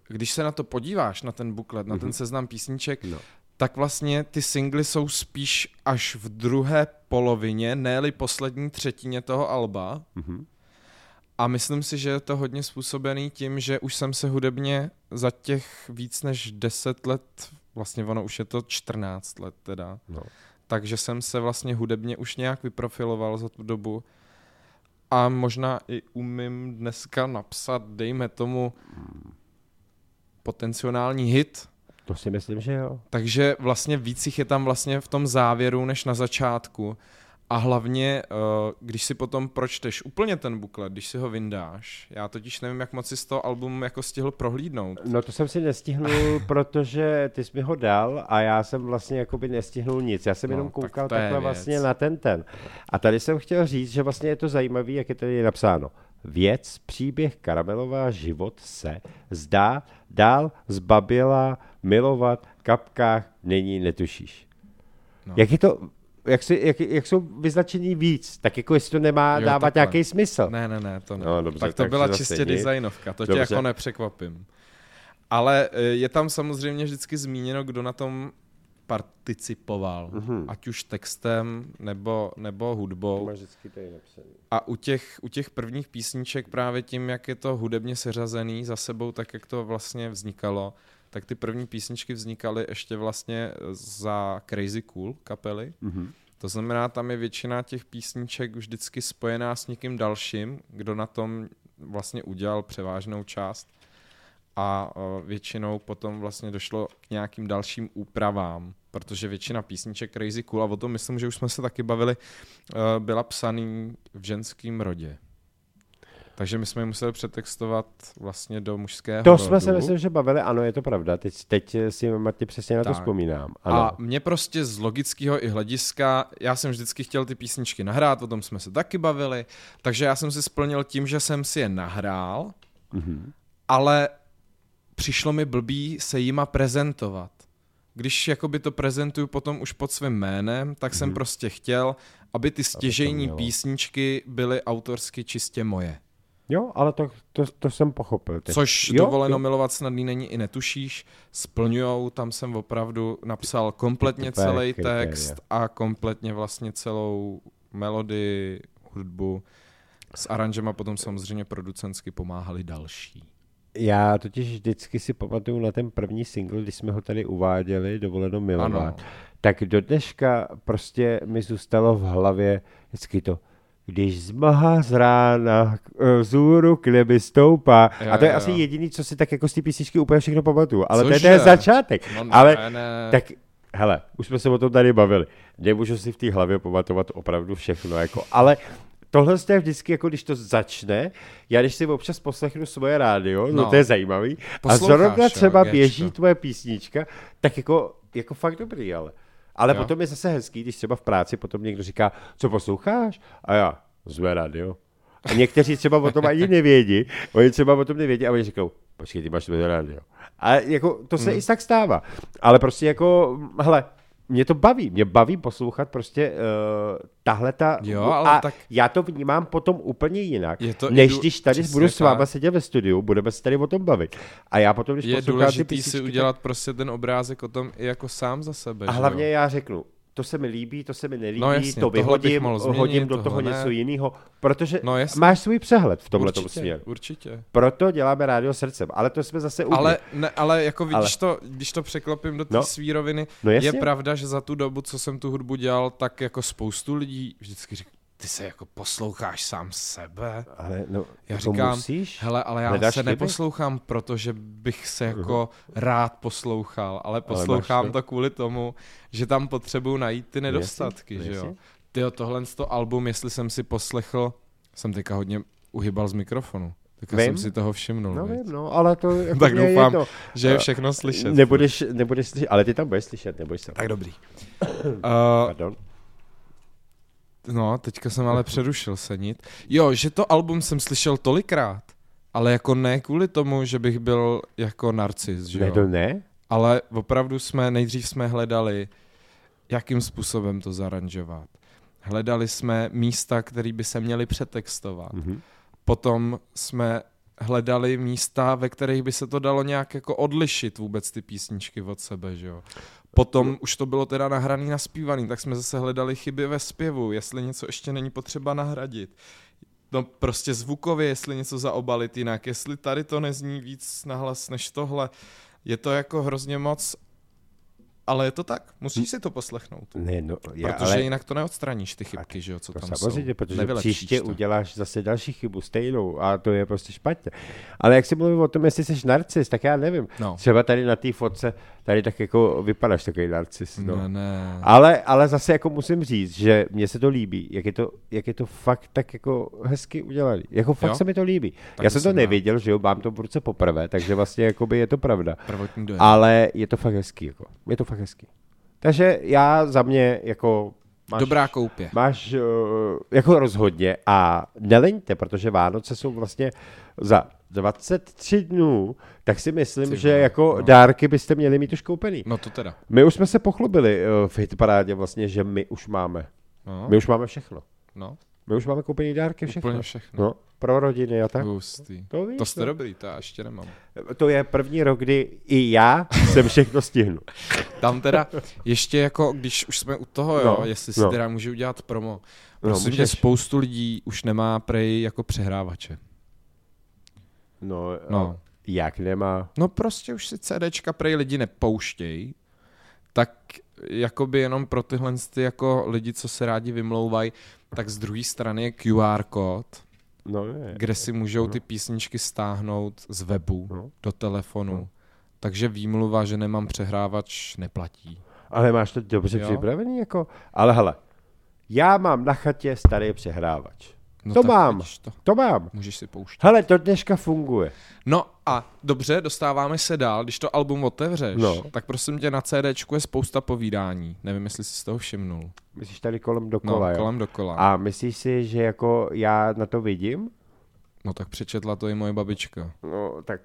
když se na to podíváš, na ten buklet, na ten seznam písniček, No. tak vlastně ty singly jsou spíš až v druhé polovině, ne poslední třetině toho alba. Mhm. A myslím si, že je to hodně způsobený tím, že už jsem se hudebně za těch víc než 10 let, vlastně ono už je to 14 let teda, No. takže jsem se vlastně hudebně už nějak vyprofiloval za tu dobu a možná i umím dneska napsat, dejme tomu, potenciální hit, To si myslím, že jo. takže vlastně víc jich je tam vlastně v tom závěru než na začátku. A hlavně, eh, když si potom pročteš úplně ten buklet, když si ho vyndáš, já totiž nevím, jak moc si z toho album jako stihl prohlídnout. No to jsem si nestihnul, protože ty jsi mi ho dal a já jsem vlastně jakoby nestihnul nic. Já jsem No, jenom tak koukal je takhle vlastně na ten ten. A tady jsem chtěl říct, že vlastně je to zajímavé, jak je tady napsáno. Věc, příběh Karamelová, život se zdá dál zbaběla milovat, kapkách není netušíš. No. Jak je to, jak, si, jak, jak jsou vyznačení víc, tak jako jestli to nemá Jo, dávat takhle. nějaký smysl. Ne, ne, ne, to ne. No, dobře, tak to tak byla čistě nic. designovka, to tě Dobře. jako nepřekvapím. Ale eh, je tam samozřejmě vždycky zmíněno, kdo na tom participoval, Mhm. ať už textem nebo, nebo hudbou. A u těch, u těch prvních písniček právě tím, jak je to hudebně seřazený za sebou, tak jak to vlastně vznikalo, tak ty první písničky vznikaly ještě vlastně za Crazy Cool kapely. Mhm. To znamená, tam je většina těch písniček vždycky spojená s někým dalším, kdo na tom vlastně udělal převážnou část a uh, většinou potom vlastně došlo k nějakým dalším úpravám, protože většina písniček Crazy Cool, a o tom myslím, že už jsme se taky bavili, uh, byla psaný v ženském rodě. Takže my jsme ji museli přetextovat vlastně do mužského To rodu. jsme se myslím, že bavili, ano, je to pravda. Teď, teď si Marti přesně na to Tak. vzpomínám. Ano. A mě prostě z logického i hlediska, já jsem vždycky chtěl ty písničky nahrát, o tom jsme se taky bavili, takže já jsem si splnil tím, že jsem si je nahrál, Mhm. ale přišlo mi blbý se jima prezentovat. Když jakoby to prezentuju potom už pod svým jménem, tak jsem prostě chtěl, aby ty stěžejní písničky byly autorsky čistě moje. Jo, ale to, to, to jsem pochopil. Teď. Což jo, dovoleno jo. milovat snadný není i netušíš, splňujou, tam jsem opravdu napsal kompletně celý kritéria. text a kompletně vlastně celou melodii, hudbu. S aranžema potom samozřejmě producentsky pomáhali další. Já totiž vždycky si pamatuju na ten první single, když jsme ho tady uváděli, dovoleno milovat. Ano. Tak do dneška prostě mi zůstalo v hlavě vždycky to, když zmaha z rána k- vzhůru k nebi stoupá. Jo, a to je jo, asi jo. jediný, co si tak jako z té písničky úplně všechno pamatuju. Ale to je začátek. No ne, ale ne. tak hele, už jsme se o tom tady bavili. Nemůžu si v té hlavě pamatovat opravdu všechno, jako, ale tohle je vždycky, jako když to začne, já když si občas poslechnu svoje rádio, no, No. to je zajímavý, a Posloucháš, zrovna jo, třeba Géčko. běží tvoje písnička, tak jako, jako fakt dobrý, ale. Ale Jo. potom je zase hezký, když třeba v práci potom někdo říká, co posloucháš? A já, zve rádio. A někteří třeba o tom ani nevědí, oni třeba o tom nevědí a oni říkají, počkej, ty máš své rádio. A jako to se Hmm. i tak stává. Ale prostě jako, hele, mě to baví, mě baví poslouchat prostě uh, tahle ta... Jo, ale a tak- já to vnímám potom úplně jinak, Je to než když tady přesně budu s váma tak. sedět ve studiu, budeme se tady o tom bavit. A já potom, když Je poslouchám ty důležitý si písničky, udělat prostě ten obrázek o tom i jako sám za sebe. a hlavně jo? já řeknu, to se mi líbí, to se mi nelíbí, No jasně, to vyhodím, změnit, hodím do toho ne. něco jiného, protože No jasně. máš svůj přehled v tomhle určitě, směru. určitě. Proto děláme rádio srdcem, ale to jsme zase Ale, ne, ale jako vidíš Ale- to, když to překlopím do té No. no. svý roviny, No je pravda, že za tu dobu, co jsem tu hudbu dělal, tak jako spoustu lidí vždycky říká, ty se jako posloucháš sám sebe. Ale no, Já jako říkám, musíš? hele, ale já Hledáš se chyby? neposlouchám, protože bych se jako rád poslouchal, ale poslouchám to. to kvůli tomu, že tam potřebuju najít ty No nedostatky, jasně, že no jo. Tyjo, tohle to album, jestli jsem si poslechl, jsem teďka hodně uhybal z mikrofonu. Tak já Vím. jsem si toho všimnul. No vím, no, ale to jako Tak je doufám, jedno. že je všechno slyšet. Nebudeš, nebudeš slyšet, ale ty tam budeš slyšet, neboj se. Tak dobrý. Uh, Pardon. No, teďka jsem ale přerušil senit. Jo, že to album jsem slyšel tolikrát, ale jako ne kvůli tomu, že bych byl jako narcis, že Ne, jo? to ne? Ale opravdu jsme, nejdřív jsme hledali, jakým způsobem to zaranžovat. Hledali jsme místa, které by se měly přetextovat. Mhm. Potom jsme hledali místa, ve kterých by se to dalo nějak jako odlišit vůbec ty písničky od sebe, že jo. Potom už to bylo teda nahraný, naspívaný, tak jsme zase hledali chyby ve zpěvu, jestli něco ještě není potřeba nahradit. No prostě zvukově, jestli něco zaobalit jinak, jestli tady to nezní víc nahlas než tohle. Je to jako hrozně moc, ale je to tak, musíš si to poslechnout. Ne, no, já, Protože ale... jinak to neodstraníš, ty chybky, že jo, co To tam samozřejmě, jsou. protože Nevylepšíš příště to. uděláš zase další chybu stejnou a to je prostě špatně. Ale jak si mluvím o tom, jestli jsi narcis, tak já nevím. No. Třeba tady na té fotce, tady tak jako vypadáš takový narcis. No. Ne, ne. Ale, ale zase jako musím říct, že mně se to líbí, jak je to, jak je to fakt tak jako hezky udělaný. Jako fakt Jo? se mi to líbí. Tak já jsem to rád. nevěděl, že jo, mám to v ruce poprvé, takže vlastně jakoby je to pravda. Prvotní dojem. Ale je to fakt hezký, jako. Je to fakt hezký. Takže já za mě jako máš, Dobrá koupě. máš uh, jako rozhodně a neleňte, protože Vánoce jsou vlastně za 23 dnů, tak si myslím, Ty že jako no. dárky byste měli mít už koupený. No to teda. My už jsme se pochlubili uh, v hitparádě vlastně, že my už máme. No, My už máme všechno. no My už máme koupený dárky, všechno. úplně všechno. No, pro rodiny a tak. Hustý. To víš, To jste no. dobrý, to já ještě nemám. To je první rok, kdy i já jsem všechno stihnu. Tam teda ještě jako, když už jsme u toho, jo, No, jestli si no. teda můžu udělat promo. No, Prosím tě, můžeš. spoustu lidí už nemá prej jako přehrávače. No, No. no. jak nemá. No prostě už si CDčka prej lidi nepouštějí, tak jakoby jenom pro tyhle ty jako lidi, co se rádi vymlouvají, tak z druhé strany je QR kód No, ne. kde si můžou ty písničky stáhnout z webu No. do telefonu. Takže výmluva, že nemám přehrávač, neplatí. Ale máš to dobře Jo. připravený, jako? Ale hele, já mám na chatě starý přehrávač. No to mám, To. to mám. Můžeš si pouštět. Hele, to dneška funguje. No a dobře, dostáváme se dál. Když to album otevřeš, No. tak prosím tě na CDčku je spousta povídání. Nevím, jestli jsi z toho všimnul. Myslíš tady kolem No, dokola, jo? kolem dokola. A myslíš si, že jako já na to vidím? No tak přečetla to i moje babička. No, tak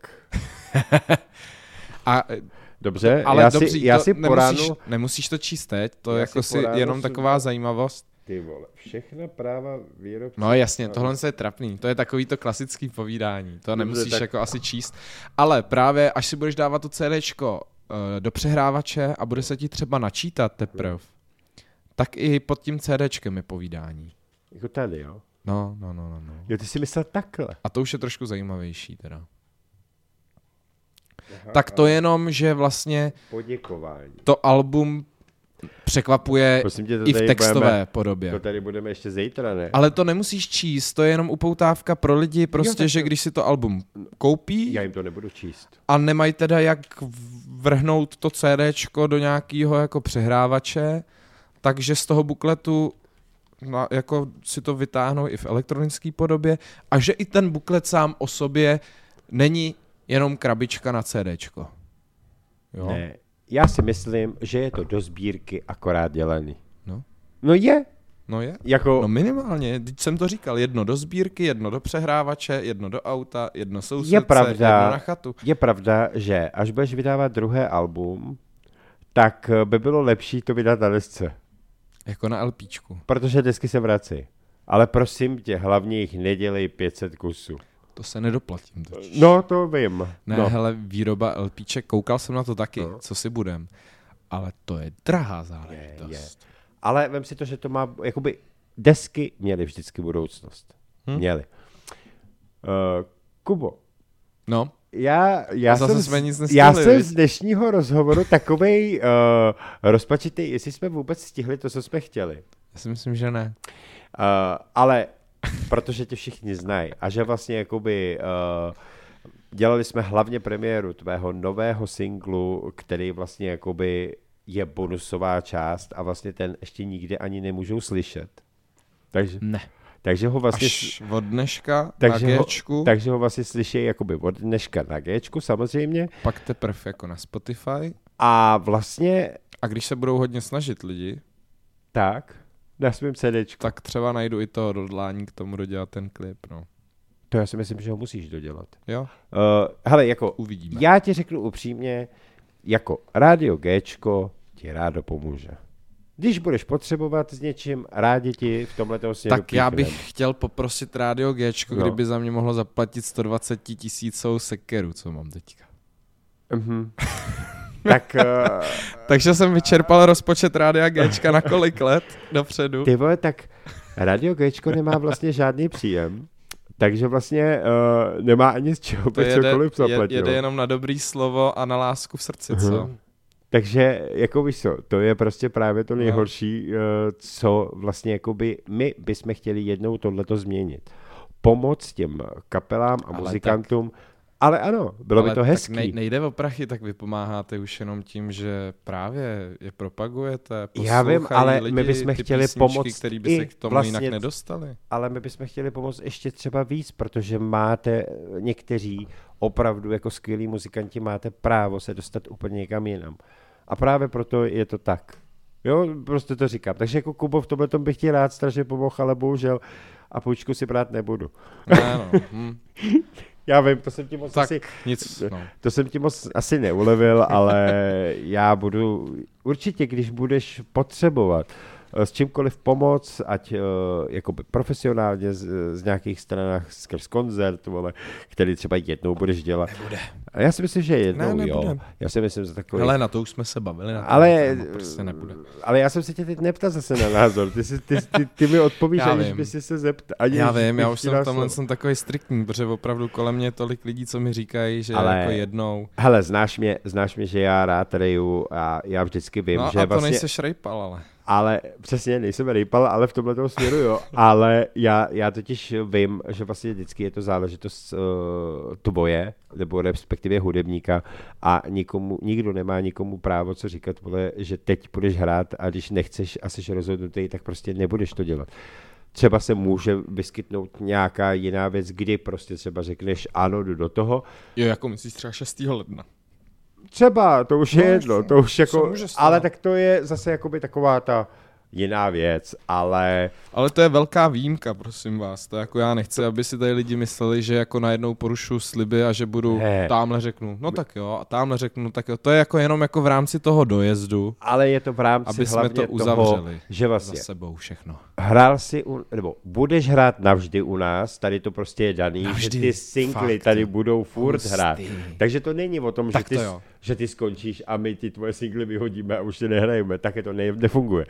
A, e, dobře, ale já dobří, si, já to si po nemusíš, ránu... nemusíš to číst teď, to Já je jako si si po ránu jenom taková zajímavost. Ty vole, všechna práva výrobce. No jasně, tohle je trapný. To je takový to klasický povídání. To nemusíš tak- jako asi číst. Ale právě, až si budeš dávat to CDčko uh, do přehrávače a bude se ti třeba načítat teprve, tak i pod tím CDčkem je povídání. Jako tady, jo? No, no, no, no, no. Jo, ty jsi myslel takhle. A to už je trošku zajímavější teda. Tak to jenom, že vlastně Poděkování. to album překvapuje Prosím tě, i v textové budeme, podobě. To tady budeme ještě zítra, ne? Ale to nemusíš číst, to je jenom upoutávka pro lidi, prostě, tak že to- když si to album koupí Já jim to nebudu číst. a nemají teda jak vrhnout to CDčko do nějakého jako přehrávače, takže z toho bukletu na, jako si to vytáhnou i v elektronické podobě a že i ten buklet sám o sobě není jenom krabička na CDčko. Jo? Ne, já si myslím, že je to do sbírky akorát dělaný. No. No je, No je. jako... No minimálně, teď jsem to říkal, jedno do sbírky, jedno do přehrávače, jedno do auta, jedno sousedce, Je pravda. jedno na chatu. Je pravda, že až budeš vydávat druhé album, tak eh, by bylo lepší to vydat na desce, Jako na LPčku. protože desky se vrací. Ale prosím tě, hlavně jich nedělej 500 kusů. To se nedoplatím totiž. No, to vím. Ne, no. hele, výroba LPček, koukal jsem na to taky, No. co si budem. Ale to je drahá Je, záležitost. je. Ale vem si to, že to má, jakoby, desky měly vždycky budoucnost. Hm? Měly. Uh, Kubo, No, já, já, jsem, jsme z- nic nestihli, já jsem z dnešního rozhovoru takovej uh, rozpačitý, jestli jsme vůbec stihli to, co jsme chtěli. já si myslím, že ne. Uh, ale protože tě všichni znají a že vlastně jakoby uh, dělali jsme hlavně premiéru tvého nového singlu, který vlastně jakoby je bonusová část a vlastně ten ještě nikdy ani nemůžou slyšet. Takže, Ne. takže ho vlastně... Až od dneška takže na ho, Gčku, takže ho vlastně slyší jakoby od dneška na Gčku samozřejmě pak teprve jako na Spotify. a vlastně A když se budou hodně snažit lidi, tak na svém CDčku. tak třeba najdu i to odhodlání k tomu dodělat ten klip, no. To já si myslím, že ho musíš dodělat. Jo, Uh, hele, jako uvidíme. Já ti řeknu upřímně, jako rádio Gčko ti rádo pomůže. Když budeš potřebovat s něčím, rádi ti v tomhle směru Tak já bych chtěl poprosit Rádio Gčko, No. kdyby za mě mohlo zaplatit 120 tisíců sekeru, co mám teďka. Mhm. tak uh, Takže jsem vyčerpal rozpočet Rádia Gčka na kolik let dopředu. ty vole, tak rádio Gčko nemá vlastně žádný příjem, takže vlastně uh, nemá ani z čeho To jede, cokoliv je, zaplatit. jede jenom na dobrý slovo a na lásku v srdci, co? Mhm. Takže, jako víš co, to je prostě právě to nejhorší, eh, co vlastně jakoby my bychom chtěli jednou tohleto změnit. Pomoc těm kapelám a Ale muzikantům, ale ano, bylo by Ale to tak hezký. nej, nejde o prachy, tak vy pomáháte už jenom tím, že právě je propagujete, Já vím, ale lidi my bychom chtěli písničky, pomoct který by se k tomu vlastně jinak nedostali. Ale my bychom chtěli pomoct ještě třeba víc, protože máte eh, někteří opravdu jako skvělí muzikanti máte právo se dostat úplně někam jinam. A právě proto je to tak. Jo, prostě to říkám. Takže jako Kubo v tomhle tom bych ti rád strašně pomohl, ale bohužel a půjčku si brát nebudu. Ne, no. hm. Já vím, to jsem ti moc Tak asi, nic, no. to jsem ti moc asi neulevil, ale já budu, určitě, když budeš potřebovat s čímkoliv pomoc, ať uh, jakoby profesionálně z, z nějakých stranách skrz koncert, vole, který třeba jednou budeš dělat. Nebude. A já si myslím, že jednou, Ne, jo. Já si myslím, že takový... Hele, na to už jsme se bavili, na to, ale, to prostě nebude. ale já jsem se tě teď neptal zase na názor. Ty, si, ty, ty, ty mi odpovíš, Já aniž by si se zeptal. Já vím, já už jsem dal v tomhle slovo. jsem takový striktní, protože opravdu kolem mě tolik lidí, co mi říkají, že Ale- jako jednou. Hele, znáš mě, znáš mě, že já rád reju a já vždycky vím, No že a to vlastně... nejseš rejpal, ale. Ale přesně, nejsem rejpal, ale v tomhle směru jo. Ale já, já totiž vím, že vlastně vždycky je to záležitost uh, tvoje, nebo respektive hudebníka a nikomu, nikdo nemá nikomu právo co říkat, vole, že teď budeš hrát a když nechceš a jsi rozhodnutý, tak prostě nebudeš to dělat. Třeba se může vyskytnout nějaká jiná věc, kdy prostě třeba řekneš ano, jdu do toho, Jo, jako myslíš třeba 6. ledna. Třeba, to už je No, jedno, to už jako, ale tak to je zase jakoby taková ta jiná věc, ale Ale to je velká výjimka, prosím vás. To jako já nechci, aby si tady lidi mysleli, že jako najednou porušu sliby a že budu Ne. tamhle řeknu, no tak jo, a tamhle řeknu, tak jo. To je jako jenom jako v rámci toho dojezdu ale je to v rámci Aby jsme hlavně to toho, uzavřeli že za vlastně sebou všechno. hrál si, u, nebo budeš hrát navždy u nás, tady to prostě je daný, Navždy, že ty singly fakt, tady budou furt Hustý. hrát. Takže to není o tom, že Tak ty, to jo. Že ty skončíš a my ty tvoje singly vyhodíme a už ty nehrajeme, tak je to ne, nefunguje.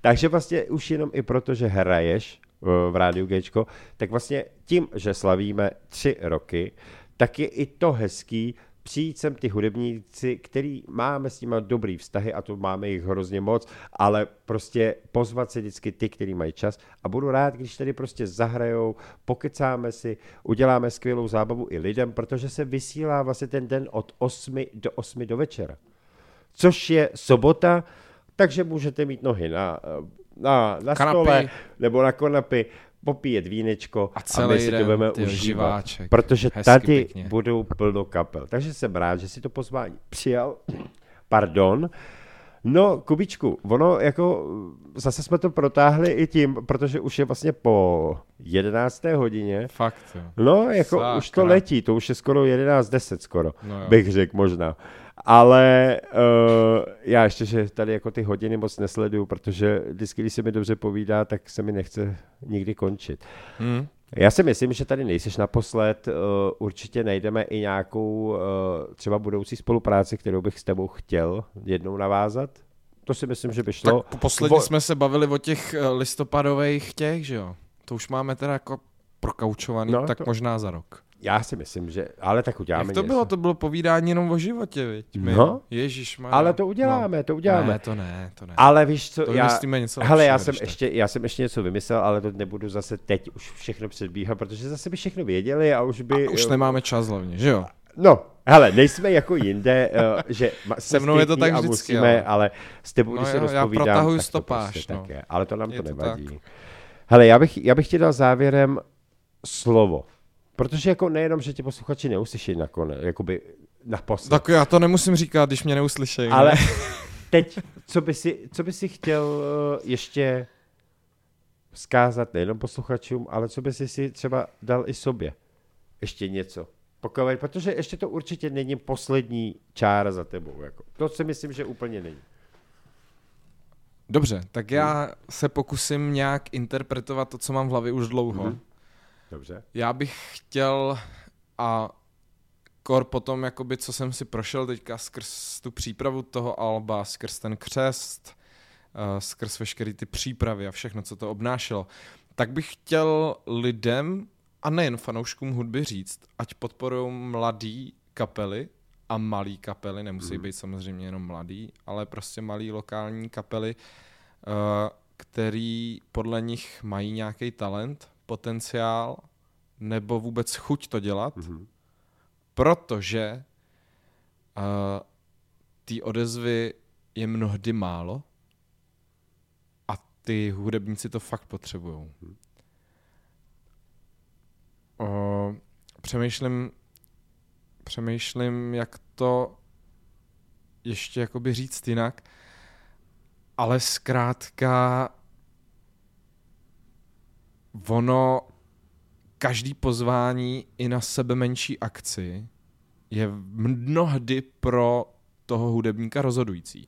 Takže vlastně už jenom i proto, že hraješ eh, v Rádiu Gčko, tak vlastně tím, že slavíme tři roky, tak je i to hezký přijít sem ty hudebníci, který máme s nimi dobrý vztahy a to máme jich hrozně moc, ale prostě pozvat si vždycky ty, který mají čas. A budu rád, když tady prostě zahrajou, pokecáme si, uděláme skvělou zábavu i lidem, protože se vysílá vlastně ten den od 8 do 8 do večera. Což je sobota, takže můžete mít nohy na, eh, na, na Kanapy. stole nebo na konapy, popíjet vínečko A a, celý my si to budeme užívat, protože Hezky, tady pěkně. budou plno kapel. Takže jsem rád, že si to pozvání přijal. Pardon. No, Kubičku, ono jako, zase jsme to protáhli i tím, protože už je vlastně po 11. hodině, Fakt, jo. No, jako Sakra. už to letí, to už je skoro 11.10 skoro, No jo. bych řekl možná. Ale uh, já ještě, že tady jako ty hodiny moc nesleduju, protože vždycky, když se mi dobře povídá, tak se mi nechce nikdy končit. Hm? Já si myslím, že tady nejseš naposled, uh, určitě najdeme i nějakou uh, třeba budoucí spolupráci, kterou bych s tebou chtěl jednou navázat. To si myslím, že by šlo. Tak posledně Vo- jsme se bavili o těch listopadových těch, že jo? To už máme teda jako prokaučovaný, No, tak to... možná za rok. Já si myslím, že, ale tak uděláme Jak to něco. bylo? To bylo povídání jenom o životě, viď? My, No. Ježíš Ale to uděláme, to uděláme. Ne, to ne, to ne. Ale víš co, To já, něco hele, já jsem, ještě, já jsem ještě něco vymyslel, ale to nebudu zase teď už všechno předbíhat, protože zase by všechno věděli a už by... A už nemáme čas hlavně, že jo? No, hele, nejsme jako jinde, uh, že Se mnou je to tak vždycky, musíme, ale- ale s tebou, No když se jo, já rozpovídám, protahuju tak to stopáž, prostě no. tak je. Ale to nám Je to to nevadí. tak. Hele, já bych, já bych ti dal závěrem slovo. Protože jako nejenom, že ti posluchači neuslyší nakonec, jakoby naposled. Tak já to nemusím říkat, když mě neuslyšejí. ne? Ale teď, co by si, co by si chtěl eh, ještě vzkázat nejenom posluchačům, ale co by si si třeba dal i sobě? Ještě něco. Pokud, protože ještě to určitě není poslední čára za tebou. Jako. To si myslím, že úplně není. Dobře, tak já se pokusím nějak interpretovat to, co mám v hlavě už dlouho. Mhm. Dobře. Já bych chtěl a kor potom, jakoby, co jsem si prošel teďka skrz tu přípravu toho alba, skrz ten křest, uh, skrz veškeré ty přípravy a všechno, co to obnášelo, tak bych chtěl lidem a nejen fanouškům hudby říct, ať podporují mladý kapely a malý kapely, nemusí být samozřejmě jenom mladý, ale prostě malý lokální kapely, uh, který podle nich mají nějaký talent, potenciál nebo vůbec chuť to dělat, Mhm. protože uh, ty odezvy je mnohdy málo a ty hudebníci to fakt potřebují. Uh, přemýšlím, přemýšlím, jak to ještě jakoby říct jinak, ale zkrátka ono, každý pozvání i na sebe menší akci je mnohdy pro toho hudebníka rozhodující.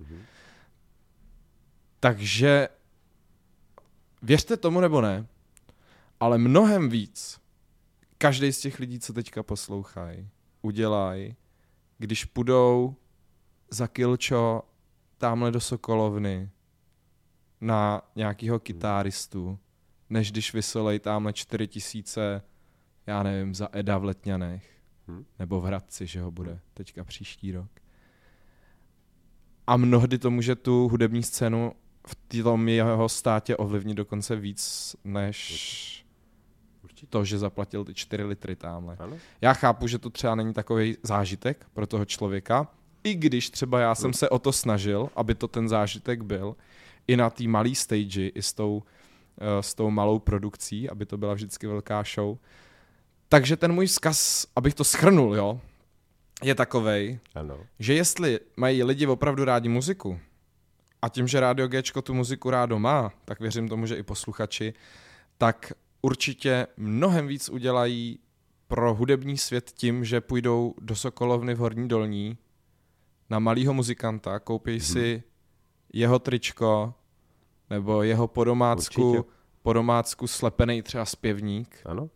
Takže věřte tomu nebo ne, ale mnohem víc každý z těch lidí, co teďka poslouchají, udělají, když půjdou za kilčo tamhle do Sokolovny na nějakýho kytáristu, než když vysolej tamhle 4 tisíce, já nevím, za Eda v Letňanech, Hm. nebo v Hradci, že ho bude teďka příští rok. A mnohdy to může tu hudební scénu v tom jeho státě ovlivnit dokonce víc, než to, že zaplatil ty 4 litry tamhle. Ano. Já chápu, že to třeba není takový zážitek pro toho člověka, i když třeba já jsem se o to snažil, aby to ten zážitek byl, i na té malé stage, i s tou, s tou malou produkcí, aby to byla vždycky velká show. Takže ten můj vzkaz, abych to schrnul, jo, je takovej, Ano. že jestli mají lidi opravdu rádi muziku, a tím, že Rádio Gčko tu muziku rádo má, tak věřím tomu, že i posluchači, tak určitě mnohem víc udělají pro hudební svět tím, že půjdou do Sokolovny v Horní Dolní na malýho muzikanta, koupí si jeho tričko nebo jeho po domácku, Určitě. po domácku slepený třeba zpěvník Ano.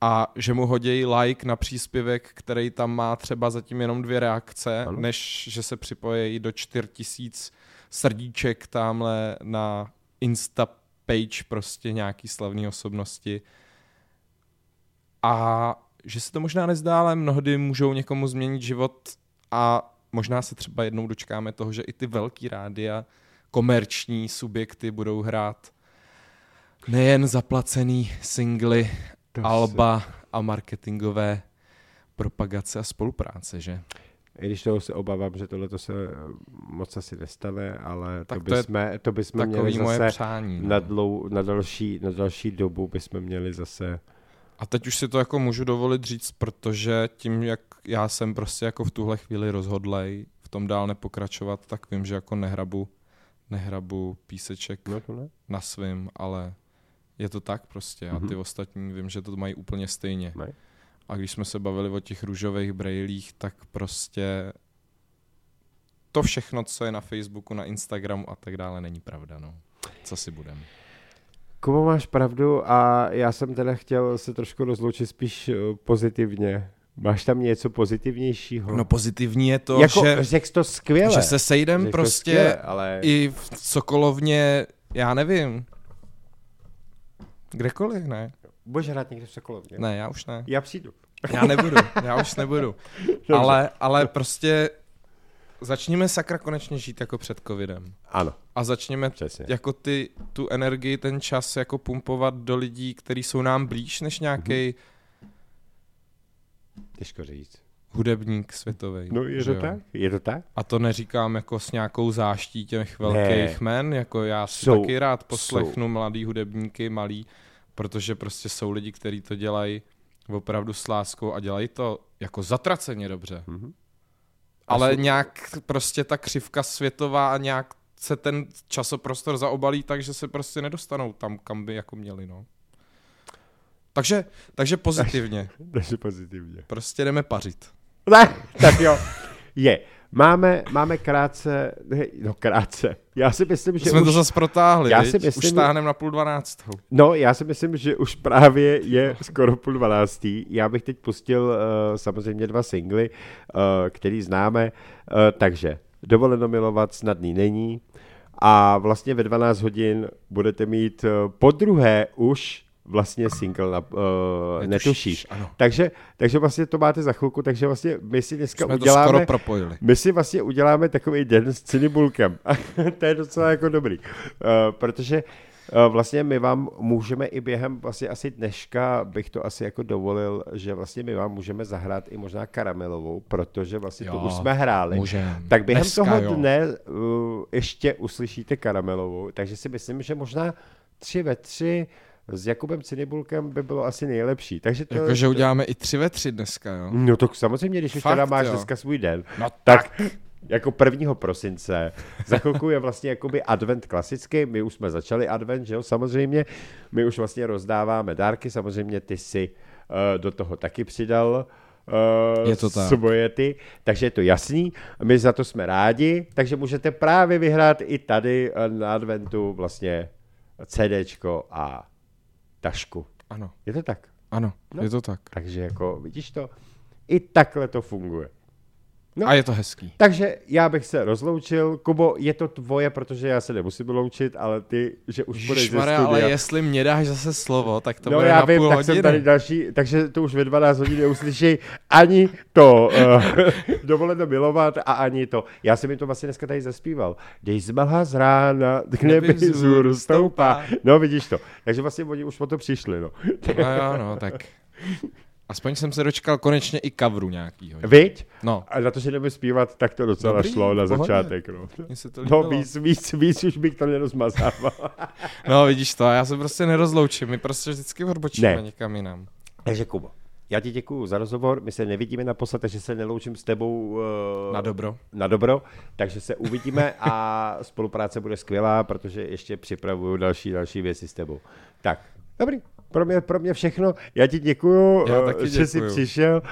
a že mu hodějí like na příspěvek, který tam má třeba zatím jenom dvě reakce, Ano. než že se připojí do 4000 srdíček tamhle na Insta page prostě nějaký slavný osobnosti. A že se to možná nezdá, ale mnohdy můžou někomu změnit život a možná se třeba jednou dočkáme toho, že i ty velký rádia, komerční subjekty budou hrát nejen zaplacený singly, To se- alba a marketingové propagace a spolupráce, že? I když toho se obávám, že tohle to se eh, moc asi nestane, ale Tak to to bychom, to bychom měli Takový moje zase přání. na, No. dlou, na, další, na další dobu bychom měli zase... A teď už si to jako můžu dovolit říct, protože tím, jak já jsem prostě jako v tuhle chvíli rozhodlej v tom dál nepokračovat, tak vím, že jako nehrabu, nehrabu píseček No to ne? na svým, ale je to tak prostě a ty Mhm. ostatní vím, že to mají úplně stejně. Ne. A když jsme se bavili o těch růžových brejlích, tak prostě to všechno, co je na Facebooku, na Instagramu a tak dále, není pravda, no. Co si budem. Kubo, máš pravdu a já jsem teda chtěl se trošku rozloučit spíš eh, pozitivně. Máš tam něco pozitivnějšího? No pozitivní je to, jako, že, řekl to skvěle. že se sejdem Řekl to prostě skvěle, ale... i v Sokolovně, já nevím, kdekoliv, ne? Budeš hrát někde v Sokolovně? Ne, já už ne. Já přijdu. Já nebudu, já už nebudu. ale, ale prostě začněme sakra konečně žít jako před covidem. Ano, A začněme přesně. jako ty, tu energii, ten čas jako pumpovat do lidí, kteří jsou nám blíž než nějaký Těžko říct. hudebník světový. No je to tak? Je to tak? A to neříkám jako s nějakou záští těch velkých men, jako já si Jsou- taky rád poslechnu mladý hudebníky, malý, protože prostě jsou lidi, kteří to dělají opravdu s láskou a dělají to jako zatraceně dobře. Mhm. Ale jsou- nějak prostě ta křivka světová a nějak se ten časoprostor zaobalí tak, že se prostě nedostanou tam, kam by jako měli, no. Takže, takže pozitivně. Takže pozitivně. Prostě jdeme pařit. Ne, tak jo. Je. Máme, máme krátce, no krátce. Já si myslím, že Jsme už, to zase protáhli, Já viď? si Už myslím- táhneme na půl dvanáctou. no já si myslím, že už právě je skoro půl dvanáctý. Já bych teď pustil uh, samozřejmě dva singly, uh, který známe, uh, takže Dovoleno milovat snadný není a vlastně ve 12 hodin budete mít uh, po druhé už vlastně single na uh, Netušíš. Ano. Takže, takže vlastně to máte za chvilku, takže vlastně my si dneska Jsme to uděláme... skoro propojili. My si vlastně uděláme takový den s cinibulkem. to je docela jako dobrý. Uh, protože uh, vlastně my vám můžeme i během vlastně asi dneška bych to asi jako dovolil, že vlastně my vám můžeme zahrát i možná karamelovou, protože vlastně to Jo, už jsme hráli. můžem. Tak během Dneska toho dne uh, ještě uslyšíte karamelovou, takže si myslím, že možná tři ve tři s Jakubem Cinibulkem by bylo asi nejlepší. Takže to, Jakože uděláme i tři ve tři dneska, jo? No to samozřejmě, když už Fakt, teda máš jo. dneska svůj den, No tak jako 1. prosince. Za chvilku je vlastně jakoby advent klasický, my už jsme začali advent, že jo, samozřejmě. My už vlastně rozdáváme dárky, samozřejmě ty si uh, do toho taky přidal uh, Je to tak. svoje ty, takže je to jasný. My za to jsme rádi, takže můžete právě vyhrát i tady uh, na adventu vlastně CDčko a tašku. Ano, Je to tak? ano, No. je to tak. Takže jako, vidíš to, i takhle to funguje. A je to hezký. Takže já bych se rozloučil. Kubo, je to tvoje, protože já se nemusím loučit, ale ty, že už budeš ze studia. ale jestli mě dáš zase slovo, tak to no bude já na vím, půl tak hodiny. jsem tady další, takže to už ve 12 hodin neuslyší ani to uh, dovoleno milovat a ani to. Já jsem mi to vlastně dneska tady zaspíval. Dej zmlha z rána, k nebi vzhůru stoupá. No vidíš to. Takže vlastně oni už po to přišli, no. No jo, no, tak. Aspoň jsem se dočkal konečně i kavru nějakýho. Viď? No, A na to, že nebudu zpívat, tak to docela Dobrý, šlo na pohodě. začátek. No, mně se to no víc, víc, víc už bych to nerozmazával. No vidíš to, já se prostě nerozloučím, my prostě vždycky odbočíme Ne. někam jinam. Takže Kubo, já ti děkuju za rozhovor, my se nevidíme naposled, takže se neloučím s tebou uh, Na dobro. na dobro, takže se uvidíme a spolupráce bude skvělá, protože ještě připravuju další, další věci s tebou. Tak, dobrý, pro mě, pro mě všechno, já ti děkuju, Já eh, taky že jsi děkuju. přišel,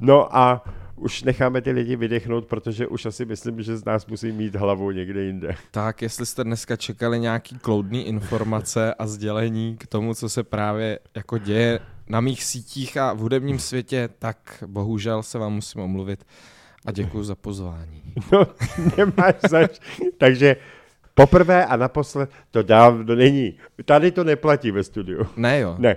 no a už necháme ty lidi vydechnout, protože už asi myslím, že z nás musí mít hlavu někde jinde. Tak, jestli jste dneska čekali nějaký kloudný informace a sdělení k tomu, co se právě jako děje na mých sítích a v hudebním světě, tak bohužel se vám musím omluvit a děkuji za pozvání. No, nemáš zač. Takže poprvé a naposled to dávno není. Tady to neplatí ve studiu. Ne jo, Ne.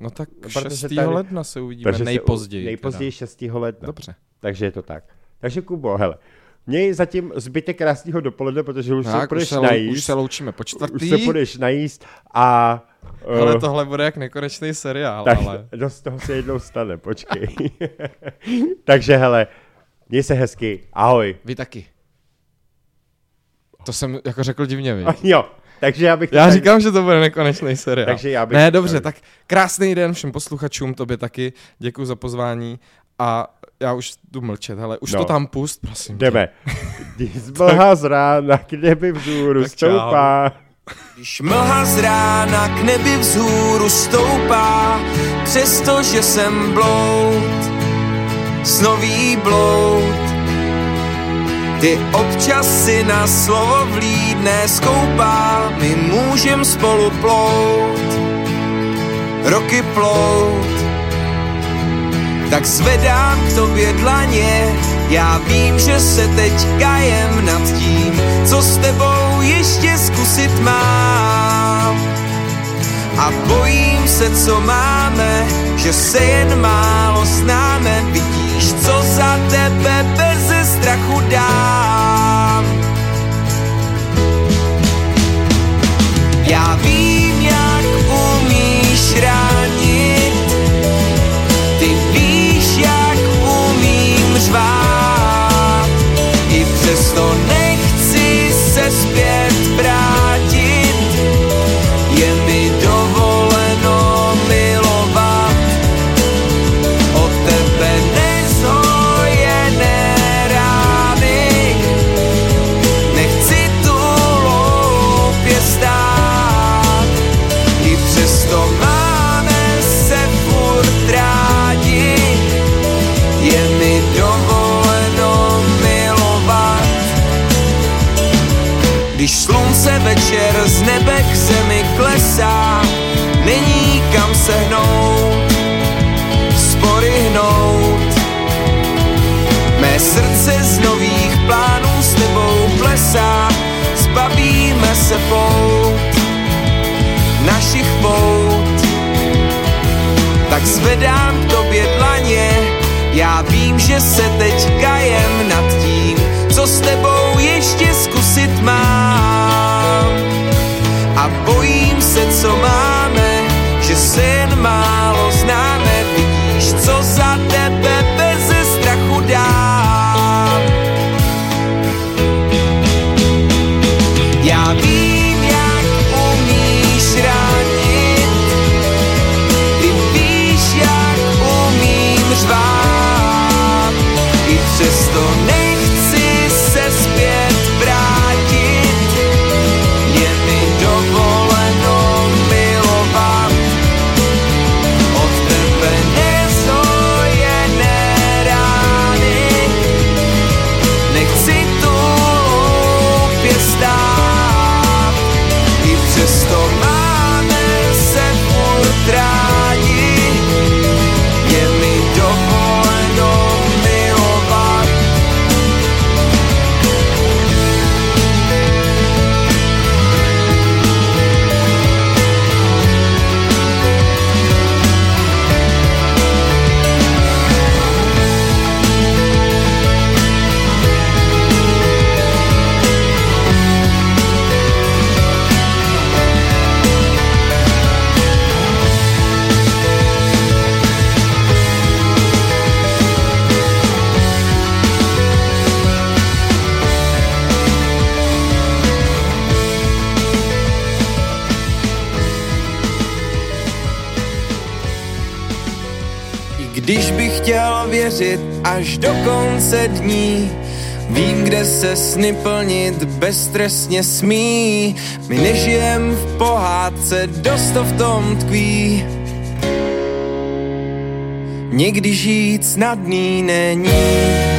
no tak Protože 6. tady- ledna se uvidíme Takže se- nejpozději. Nejpozději teda. 6. ledna. Dobře. Takže je to tak. Takže Kubo, hele, měj zatím zbytek krásného dopoledne, protože už se Tak, už půjdeš se, lou- najíst. už se loučíme po už čtvrtý. se půjdeš najíst a... Ale eh, tohle bude jak nekonečný seriál, tak ale... dost toho se jednou stane, počkej. Takže hele, měj se hezky, ahoj. Vy taky. To jsem jako řekl divně, vy. Jo, takže já bych... Já tak- říkám, že to bude nekonečný seriál. Takže já bych- Ne, dobře, tak krásný den všem posluchačům, tobě taky. Děkuji za pozvání a já už jdu mlčet, ale už No. to tam pust, prosím. Jdeme. Když zmlha z rána k nebi vzhůru Tak čau. stoupá. Když mlha z rána k nebi vzhůru stoupá, přestože jsem bloud, snový bloud. Ty občas si na slovo vlídné skoupá, my můžem spolu plout, roky plout. Tak zvedám k tobě dlaně, já vím, že se teď kajem nad tím, co s tebou ještě zkusit mám. A bojím se, co máme, že se jen málo známe, tebe bez strachu dám. Já vím, jak umíš ránit, ty víš, jak umím řvát I přesto nechci se zpět Když slunce večer z nebe k zemi klesá Není kam se hnout Spory hnout. Mé srdce z nových plánů s tebou plesá Zbavíme se pout Našich pout. Tak zvedám k tobě dlaně Já vím, že se teď kajem nad tím Co s tebou ještě zkusit mám Bojím se, co máme Že se jen věřit až do konce dní, Vím, kde se sny plnit beztrestně smí. My nežijem v pohádce, dost to v tom tkví. Někdy žít snadný není.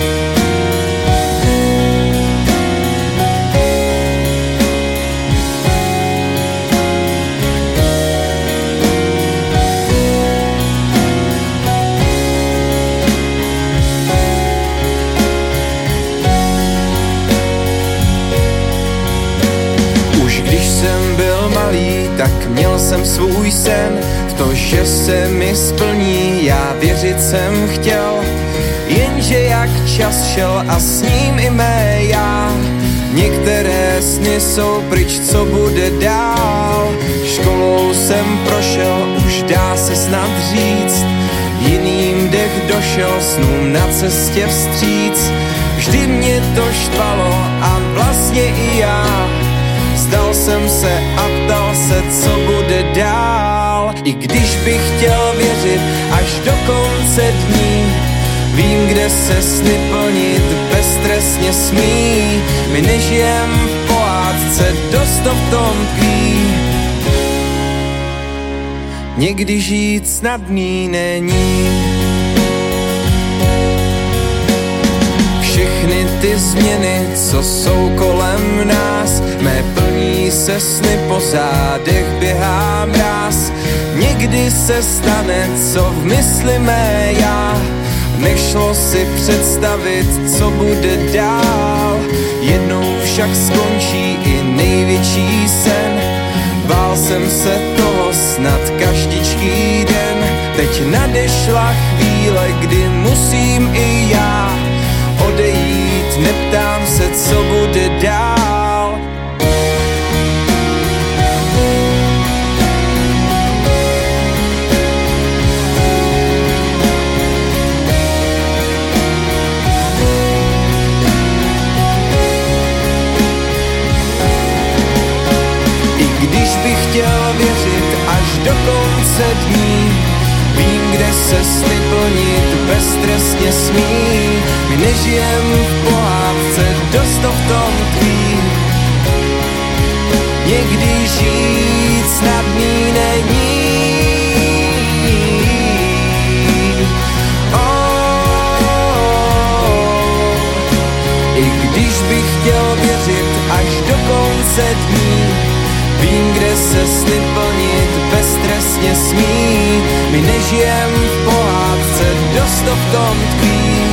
Jsem byl malý, tak měl jsem svůj sen. V to, že se mi splní, já věřit jsem chtěl. Jenže jak čas šel a s ním i mé já. Některé sny jsou pryč, co bude dál. Školou jsem prošel, už dá se snad říct. Jiným dech došel snům na cestě vstříc. Vždy mě to štvalo a vlastně i já Vzdal jsem se a ptal se, co bude dál. I když bych chtěl věřit až do konce dní Vím, kde se sny plnit beztrestně smí. My nežijem v pohádce, dost v tom tkví Někdy žít snadný není. Všechny ty změny, co jsou kolem nás Mé plní se sny po zádech běhá mráz Někdy se stane, co v mysli mé já. Nešlo si představit, co bude dál. Jednou však skončí i největší sen. Bál jsem se toho snad každičký den. Teď nadešla chvíle, kdy musím i já odejít, neptám se, co bude dál. Bych chtěl věřit až do konce dní, Vím, kde se sny plnit beztrestně smí. My nežijem v pohádce, dost to v tom tkví. Někdy žít snadný není. I když bych chtěl věřit až do konce dní Vím, kde se sny plnit beztrestně smí My nežijem v pohádce, dost to v tom tkví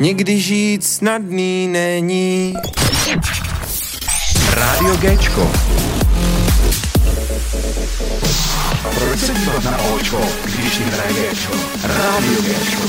Někdy žít snadný není Rádio Géčko. Proč se dívat na Očko, když jim hraje Géčko? Rádio Géčko.